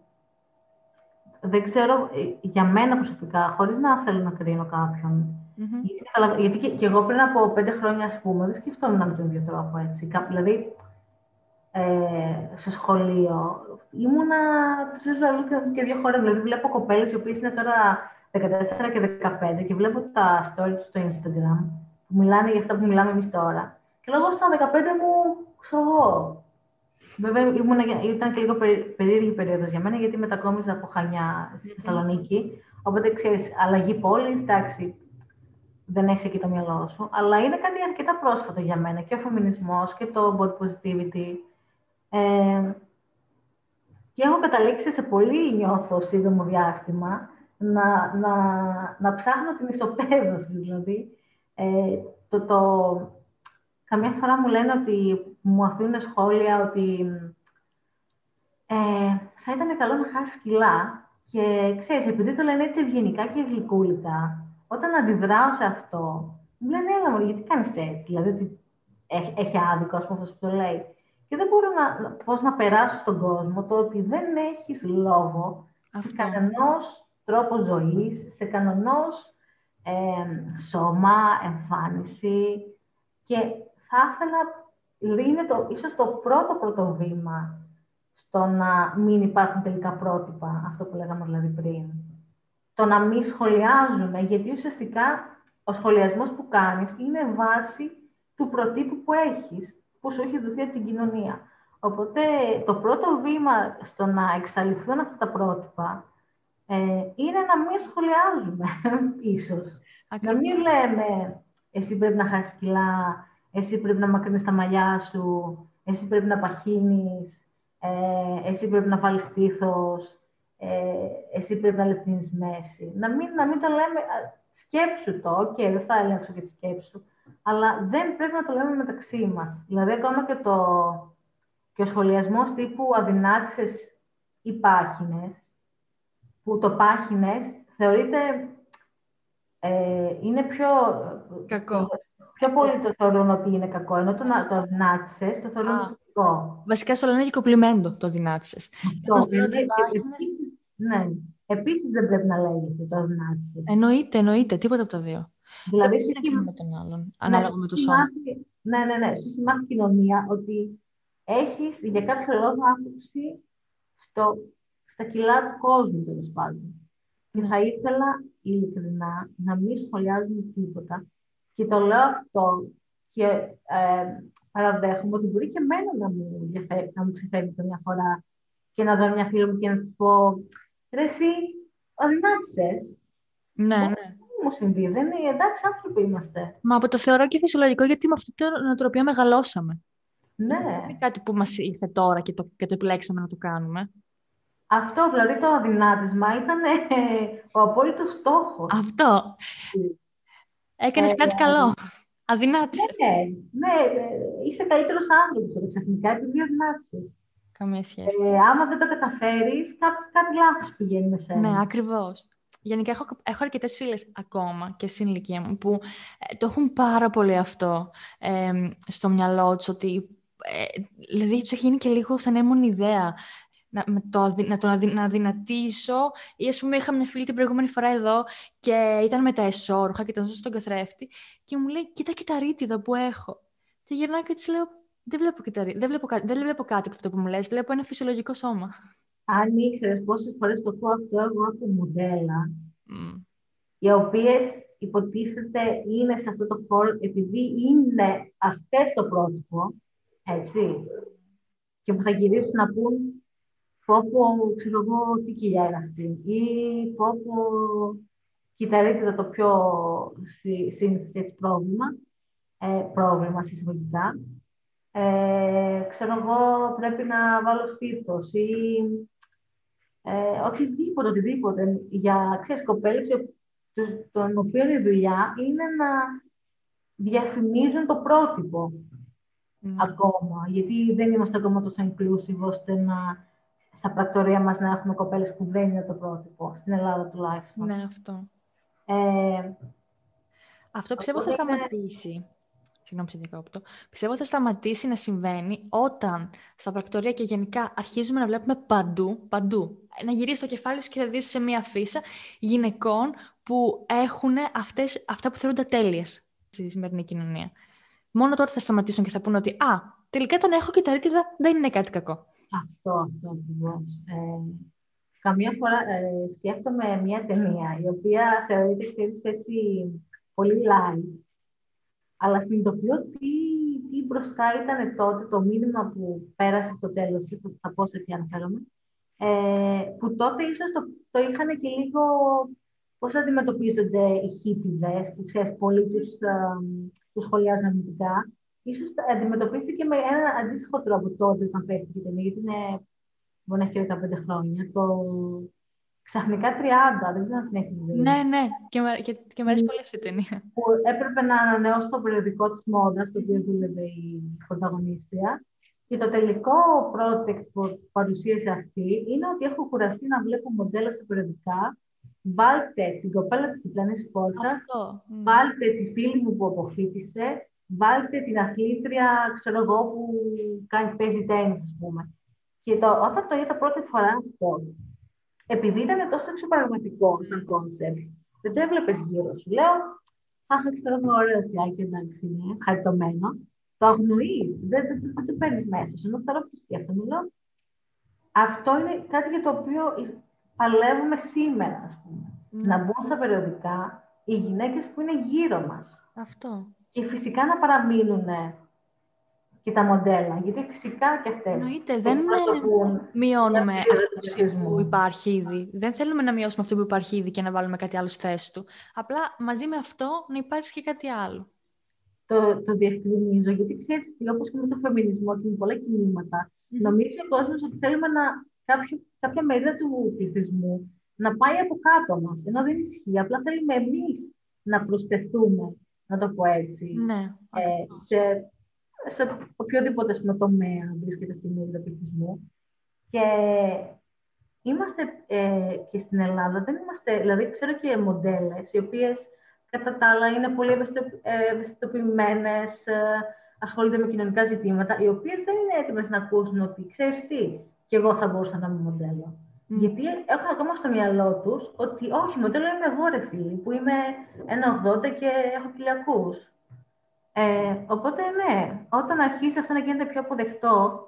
C: δεν ξέρω, ε, για μένα προσωπικά, χωρίς να θέλω να κρίνω κάποιον, mm-hmm. γιατί και, και, εγώ πριν από πέντε χρόνια, ας πούμε, δεν σκεφτόμουν με τον ίδιο τρόπο, έτσι. Δηλαδή, ε, στο σχολείο. Ήμουνα τρεις αλλού και δύο χώρες. Δηλαδή, βλέπω κοπέλες οι οποίες είναι τώρα 14 και 15 και βλέπω τα stories στο Instagram που μιλάνε για αυτά που μιλάμε εμείς τώρα. Και λέω στα 15 μου, ξέρω εγώ. Βέβαια, ήμουν, ήταν και λίγο περίεργη περίοδος για μένα, γιατί μετακόμιζα από Χανιά στη Θεσσαλονίκη. Οπότε ξέρεις, αλλαγή πόλης, εντάξει, δεν έχεις εκεί το μυαλό σου. Αλλά είναι κάτι αρκετά πρόσφατο για μένα και ο φεμινισμός και το body positivity ε, και έχω καταλήξει σε πολύ νιώθω σύντομο διάστημα να, να, να ψάχνω την ισοπαίδωση. Δηλαδή, ε, το, το, καμιά φορά μου λένε ότι μου αφήνουν σχόλια ότι ε, θα ήταν καλό να χάσεις κιλά και ξέρεις, επειδή το λένε έτσι ευγενικά και γλυκούλικα, όταν αντιδράω σε αυτό, μου λένε, έλα μου, γιατί κάνεις έτσι, δηλαδή ότι έχει, έχει άδικο, ας πούμε, αυτό που το λέει. Και δεν μπορώ να, πώς να περάσω στον κόσμο το ότι δεν έχεις λόγο σε κανενός τρόπο ζωής, σε κανενός ε, σώμα, εμφάνιση και θα ήθελα, είναι το, ίσως το πρώτο πρώτο βήμα στο να μην υπάρχουν τελικά πρότυπα, αυτό που λέγαμε δηλαδή πριν. Το να μην σχολιάζουμε, γιατί ουσιαστικά ο σχολιασμός που κάνεις είναι βάση του προτύπου που έχεις, που σου έχει δοθεί από την κοινωνία. Οπότε το πρώτο βήμα στο να εξαλειφθούν αυτά τα πρότυπα ε, είναι να μην σχολιάζουμε, ίσως. Να μην λέμε, εσύ πρέπει να χάσεις κιλά, εσύ πρέπει να μακρύνεις τα μαλλιά σου, εσύ πρέπει να παχύνεις, ε, εσύ πρέπει να βάλεις στήθος, ε, εσύ πρέπει να λεπτύνεις μέση. Να μην, να μην το λέμε, σκέψου το, και δεν θα έλεγξω και τη σκέψου, αλλά δεν πρέπει να το λέμε μεταξύ μας. Δηλαδή, ακόμα και, το, και ο σχολιασμός τύπου αδυνάτησες ή πάχινες, που το πάχινες θεωρείται, ε, είναι πιο...
B: Κακό.
C: Πιο πολύ το θεωρούν ότι είναι κακό, ενώ το, το αδυνάτησες το θεωρούν θετικό.
B: Βασικά στο λένε και κοπλιμέντο το αδυνάτησες.
C: Αυτό, ναι. Επίσης δεν πρέπει να λέγεται το αδυνάτησες.
B: Εννοείται, εννοείται, τίποτα από τα δύο.
C: Δηλαδή,
B: δεν είναι με τον άλλον, ανάλογα με το σώμα.
C: Ναι, ναι, ναι. Σου μάθει κοινωνία ότι έχεις για κάποιο λόγο άποψη στο, στα κιλά του κόσμου, τέλος πάντων. Και θα ήθελα ειλικρινά να μην σχολιάζουμε τίποτα. Και το λέω αυτό και ε, παραδέχομαι ότι μπορεί και εμένα να μου, να μου ξεφεύγει μια φορά και να δω μια φίλη μου και να της πω «Ρε εσύ, αδυνάτησες».
B: Ναι, ναι
C: μου συμβεί. Δεν είναι εντάξει, άνθρωποι είμαστε.
B: Μα από το θεωρώ και φυσιολογικό, γιατί με αυτή την νοοτροπία μεγαλώσαμε.
C: Ναι.
B: Δεν είναι κάτι που μας ήρθε τώρα και το, και το επιλέξαμε να το κάνουμε.
C: Αυτό, δηλαδή το αδυνάτισμα ήταν ε, ο απόλυτος στόχος.
B: Αυτό. Έκανες ε, κάτι καλό. Αδυνάτησες.
C: Ναι, ναι, ε, είσαι καλύτερος άνθρωπος ξαφνικά επειδή αδυνάτησες.
B: Καμία σχέση.
C: Ε, άμα δεν το καταφέρεις, κάτι, κάτι λάθος πηγαίνει με σένα.
B: Ναι, ακριβώς. Γενικά έχω, έχω αρκετές φίλες ακόμα και στην ηλικία μου που ε, το έχουν πάρα πολύ αυτό ε, στο μυαλό τους ότι ε, δηλαδή τους έχει γίνει και λίγο σαν έμονη ιδέα να, με το, να το να αδυνατήσω. Ή ας πούμε είχα μια φίλη την προηγούμενη φορά εδώ και ήταν με τα εσώρουχα και ήταν στον καθρέφτη και μου λέει κοίτα και τα ρίτιδα που έχω και γυρνάω και της λέω δεν βλέπω, δεν βλέπω, δεν βλέπω κάτι από αυτό που μου λες, βλέπω ένα φυσιολογικό σώμα
C: αν ήξερες πόσες φορές το πω αυτό εγώ από μοντέλα, οι οποίες υποτίθεται είναι σε αυτό το χώρο επειδή είναι αυτές το πρότυπο, έτσι, και που θα γυρίσουν να πούν πω πω, ξέρω εγώ, τι κοιλιά είναι αυτή, ή πω πω, κυταρίτιδα το πιο σύνηθες πρόβλημα, ε, πρόβλημα συσσαγωγικά, ε, ξέρω εγώ, πρέπει να βάλω στήθος ή ε, οτιδήποτε, οτιδήποτε. Για ξέρεις, κοπέλες, των οποίων η δουλειά είναι να διαφημίζουν το πρότυπο ακόμα. Γιατί δεν είμαστε ακόμα τόσο inclusive ώστε να στα πρακτορία μας να έχουμε κοπέλες που δεν είναι το πρότυπο, στην Ελλάδα τουλάχιστον.
B: Ναι, αυτό. Ε, αυτό πιστεύω θα σταματήσει συγγνώμη σε διακόπτω, πιστεύω θα σταματήσει να συμβαίνει όταν στα πρακτορία και γενικά αρχίζουμε να βλέπουμε παντού, παντού, να γυρίσει το κεφάλι σου και θα δεις σε μία φύσα γυναικών που έχουν αυτές, αυτά που θεωρούνται τέλειε στη σημερινή κοινωνία. Μόνο τότε θα σταματήσουν και θα πούνε ότι «Α, τελικά τον έχω και τα ρίτιδα δεν είναι κάτι κακό».
C: Αυτό, αυτό ακριβώς. Ε, καμιά φορά ε, σκέφτομαι μια ταινία η οποία θεωρείται έτσι πολύ light αλλά συνειδητοποιώ τι, τι μπροστά ήταν τότε το μήνυμα που πέρασε στο τέλος και θα πω σε τι αναφέρομαι, ε, που τότε ίσως το, το είχαν και λίγο πώς αντιμετωπίζονται οι χίπηδες, που ξέρεις, πολλοί τους, ε, τους σχολιάζουν αρνητικά. Ίσως αντιμετωπίστηκε με ένα αντίστοιχο τρόπο τότε όταν πέφτει η ταινία, γιατί είναι, μπορεί να έχει 15 χρόνια. Το, Ξαφνικά 30, δεν ξέρω αν την έχεις δει.
B: Ναι, ναι, και, και, και μου αρέσει πολύ αυτή η ταινία.
C: Που έπρεπε να ανανεώσει το περιοδικό της μόδας, το οποίο δούλευε η πρωταγωνίστρια. Και το τελικό project που παρουσίασε αυτή είναι ότι έχω κουραστεί να βλέπω μοντέλα στα περιοδικά. Βάλτε την κοπέλα της διπλανής πόρτας,
B: Αυτό.
C: βάλτε τη φίλη μου που αποφοίτησε, βάλτε την αθλήτρια, ξέρω εγώ, που κάνει, παίζει τένις, ας πούμε. Και το, όταν το είδα πρώτη φορά αυτό, επειδή ήταν τόσο εξωπραγματικό σαν concept, δεν το έβλεπες γύρω σου. Λέω, Αχ, ξέρω εγώ, ωραίος φτιάκι, εντάξει, είναι χαριτωμένο. Το αγνοείς, δεν, δεν, δεν το παίρνεις μέσα σου. Ενώ τώρα που το σκέφτομαι, λέω, αυτό είναι κάτι για το οποίο παλεύουμε σήμερα, ας πούμε.
B: Ναι.
C: Να μπουν στα περιοδικά οι γυναίκες που είναι γύρω μας.
B: Αυτό.
C: Και φυσικά να παραμείνουν και τα μοντέλα, γιατί φυσικά και αυτές
B: Εννοείται,
C: που
B: δεν
C: εκπροσωπούν
B: μειώνουμε
C: μια
B: αυτό
C: πλειοψηφισμό.
B: που υπάρχει ήδη. Δεν θέλουμε να μειώσουμε αυτό που υπάρχει ήδη και να βάλουμε κάτι άλλο στη θέση του. Απλά μαζί με αυτό να υπάρξει και κάτι άλλο.
C: το, το διευκρινίζω, γιατί ξέρεις, όπως και με το φεμινισμό και με πολλά κινήματα, νομίζει ο κόσμος ότι θέλουμε να, κάποιο, κάποια μερίδα του πληθυσμού να πάει από κάτω μας, ενώ δεν ισχύει. Απλά θέλουμε εμείς να προσθεθούμε, να το πω έτσι,
B: Ναι.
C: ε, σε, σε οποιοδήποτε ας πούμε, τομέα βρίσκεται αυτή η μερίδα πληθυσμού. Και είμαστε ε, και στην Ελλάδα, δεν είμαστε, δηλαδή ξέρω και μοντέλες, οι οποίες κατά τα άλλα είναι πολύ ευαισθητο- ε, ευαισθητοποιημένες, ε, ασχολούνται με κοινωνικά ζητήματα, οι οποίες δεν είναι έτοιμες να ακούσουν ότι ξέρεις τι, και εγώ θα μπορούσα να είμαι μοντέλο.
B: Μμ.
C: Γιατί έχουν ακόμα στο μυαλό τους ότι όχι, μοντέλο είμαι εγώ ρε φίλη, που είμαι 1,80 και έχω κοιλιακούς. Ε, οπότε ναι, όταν αρχίσει αυτό να γίνεται πιο αποδεκτό,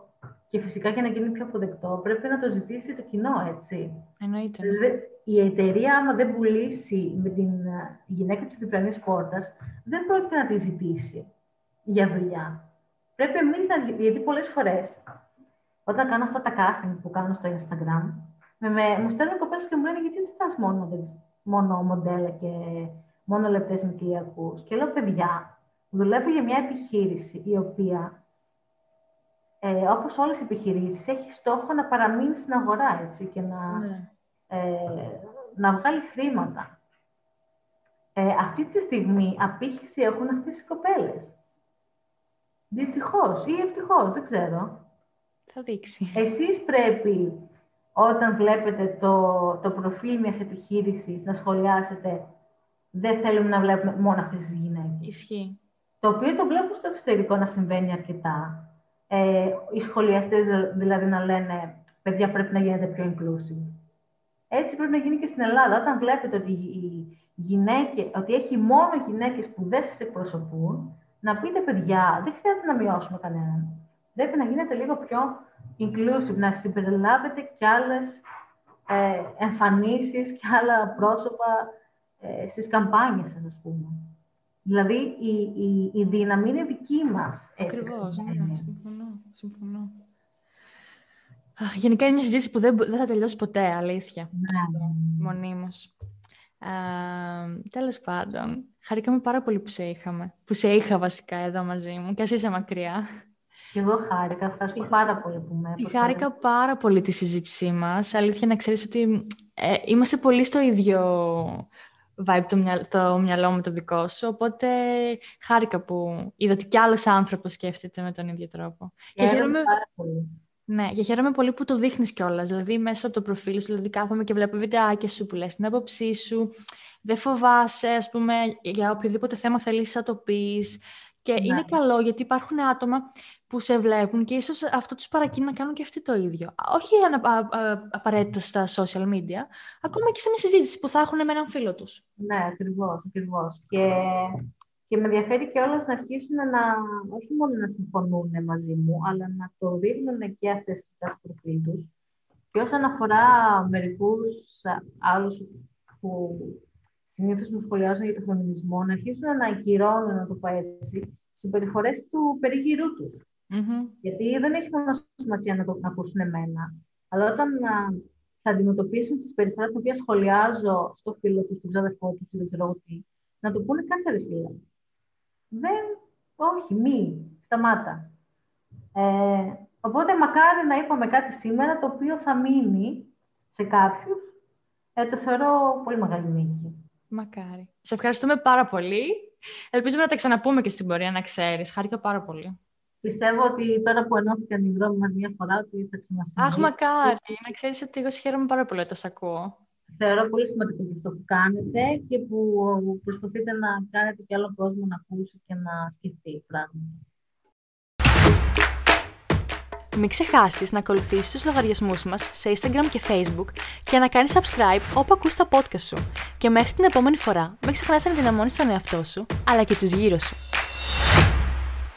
C: και φυσικά για να γίνει πιο αποδεκτό, πρέπει να το ζητήσει το κοινό, έτσι.
B: Εννοείται. ναι.
C: Δηλαδή, η εταιρεία, άμα δεν πουλήσει με την ε, γυναίκα της διπλανής πόρτας, δεν πρόκειται να τη ζητήσει για δουλειά. Πρέπει εμείς να... Γιατί πολλές φορές, όταν κάνω αυτά τα casting που κάνω στο Instagram, με, με, μου στέλνουν κοπέλες και μου λένε γιατί ζητάς μόνο, δεν- μόνο μοντέλα και μόνο λεπτές με κοιλιακούς. Και λέω, παιδιά, δουλεύω για μια επιχείρηση η οποία, ε, όπως όλες οι επιχειρήσεις, έχει στόχο να παραμείνει στην αγορά, έτσι, και να
B: Ναι.
C: ε, να βγάλει χρήματα. Ε, αυτή τη στιγμή απήχηση έχουν αυτές οι κοπέλες. Δυστυχώς ή ευτυχώς, δεν ξέρω.
B: Θα δείξει.
C: Εσείς πρέπει όταν βλέπετε το, το προφίλ μιας επιχείρησης να σχολιάσετε δεν θέλουμε να βλέπουμε μόνο αυτές τις γυναίκες.
B: Ισχύει.
C: Το οποίο το βλέπω στο εξωτερικό να συμβαίνει αρκετά. Ε, οι σχολιαστές δη- δηλαδή να λένε παιδιά πρέπει να γίνετε πιο inclusive. Έτσι πρέπει να γίνει και στην Ελλάδα. Όταν βλέπετε ότι, οι γυναίκες, ότι έχει μόνο γυναίκες που δεν σας εκπροσωπούν, να πείτε παιδιά, δεν χρειάζεται να μειώσουμε κανέναν. Πρέπει να γίνετε λίγο πιο inclusive, να συμπεριλάβετε και άλλες ε, εμφανίσεις και άλλα πρόσωπα ε, στις καμπάνιες σας, ας πούμε. Δηλαδή, η, η, η δύναμη είναι δική μας. έτσι,
B: Ακριβώς. Ναι,
C: καθημερινή.
B: συμφωνώ. συμφωνώ. Αχ, γενικά είναι μια συζήτηση που δεν, μπο- δεν θα τελειώσει ποτέ, αλήθεια.
C: Ναι.
B: Μονίμως. Α, τέλος πάντων, χαρήκαμε πάρα πολύ που σε είχαμε. Που σε είχα βασικά εδώ μαζί μου και ας είσαι μακριά.
C: Και εγώ χάρηκα. Ευχαριστώ πάρα πολύ που με
B: Και
C: έπρεπε.
B: χάρηκα πάρα πολύ τη συζήτησή μας. Αλήθεια να ξέρεις ότι ε, είμαστε πολύ στο ίδιο vibe το, μυαλ, το μυαλό με το δικό σου, οπότε χάρηκα που είδα ότι κι άλλος άνθρωπος σκέφτεται με τον ίδιο τρόπο. Και
C: Χαίρομαι
B: χαίρομαι,
C: πάρα πολύ.
B: ναι, και χαίρομαι πολύ που το δείχνεις κιόλας, δηλαδή μέσα από το προφίλ σου, δηλαδή κάθομαι και βλέπω βιντεάκια σου που λες την άποψή σου, δεν φοβάσαι, ας πούμε, για οποιοδήποτε θέμα θέλεις να το πεις. Και
C: Ναι.
B: είναι καλό γιατί υπάρχουν άτομα που σε βλέπουν και ίσως αυτό τους παρακίνει να κάνουν και αυτοί το ίδιο. Όχι ανα- α- α- απαραίτητα στα social media, ακόμα και σε μια συζήτηση που θα έχουν με έναν φίλο τους.
C: Ναι, ακριβώς, ακριβώς. Και, και με ενδιαφέρει και όλες να αρχίσουν να, όχι μόνο να συμφωνούν μαζί μου, αλλά να το δείχνουν και αυτές τα προφίλ τους. Και όσον αφορά μερικούς άλλους που συνήθως μου σχολιάζουν για το φεμινισμό, να αρχίσουν να ακυρώνουν, να το πω έτσι, συμπεριφορές του περίγυρού τους.
B: Μμμ.
C: Γιατί δεν έχει μόνο σημασία να, το, να ακούσουν εμένα. Αλλά όταν α, θα αντιμετωπίσουν τις περιφορέ που οποία σχολιάζω στο φίλο τους, στον ξάδερφό τους, δεν ξέρω εγώ τι, να του πούνε κάτσε ρε φίλε. Δεν, όχι, μη, σταμάτα. Ε, οπότε μακάρι να είπαμε κάτι σήμερα το οποίο θα μείνει σε κάποιους. Ε, το θεωρώ πολύ μεγάλη νίκη.
B: Μακάρι. Σε ευχαριστούμε πάρα πολύ. Ελπίζουμε να τα ξαναπούμε και στην πορεία, να ξέρεις. Χάρηκα πάρα πολύ.
C: Πιστεύω ότι τώρα που ενώθηκαν οι δρόμοι μας μια φορά, ότι θα ξανασυμβεί.
B: Αχ, μακάρι. Να ξέρεις ότι εγώ χαίρομαι πάρα πολύ όταν σ' ακούω.
C: Θεωρώ πολύ σημαντικό και αυτό που κάνετε και που προσπαθείτε να κάνετε και άλλο κόσμο να ακούσει και να σκεφτεί πράγματα.
B: Μην ξεχάσεις να ακολουθήσεις τους λογαριασμούς μας σε Instagram και Facebook και να κάνεις subscribe όπου ακούς τα podcast σου. Και μέχρι την επόμενη φορά, μην ξεχνάς να δυναμώνεις τον εαυτό σου, αλλά και τους γύρω σου.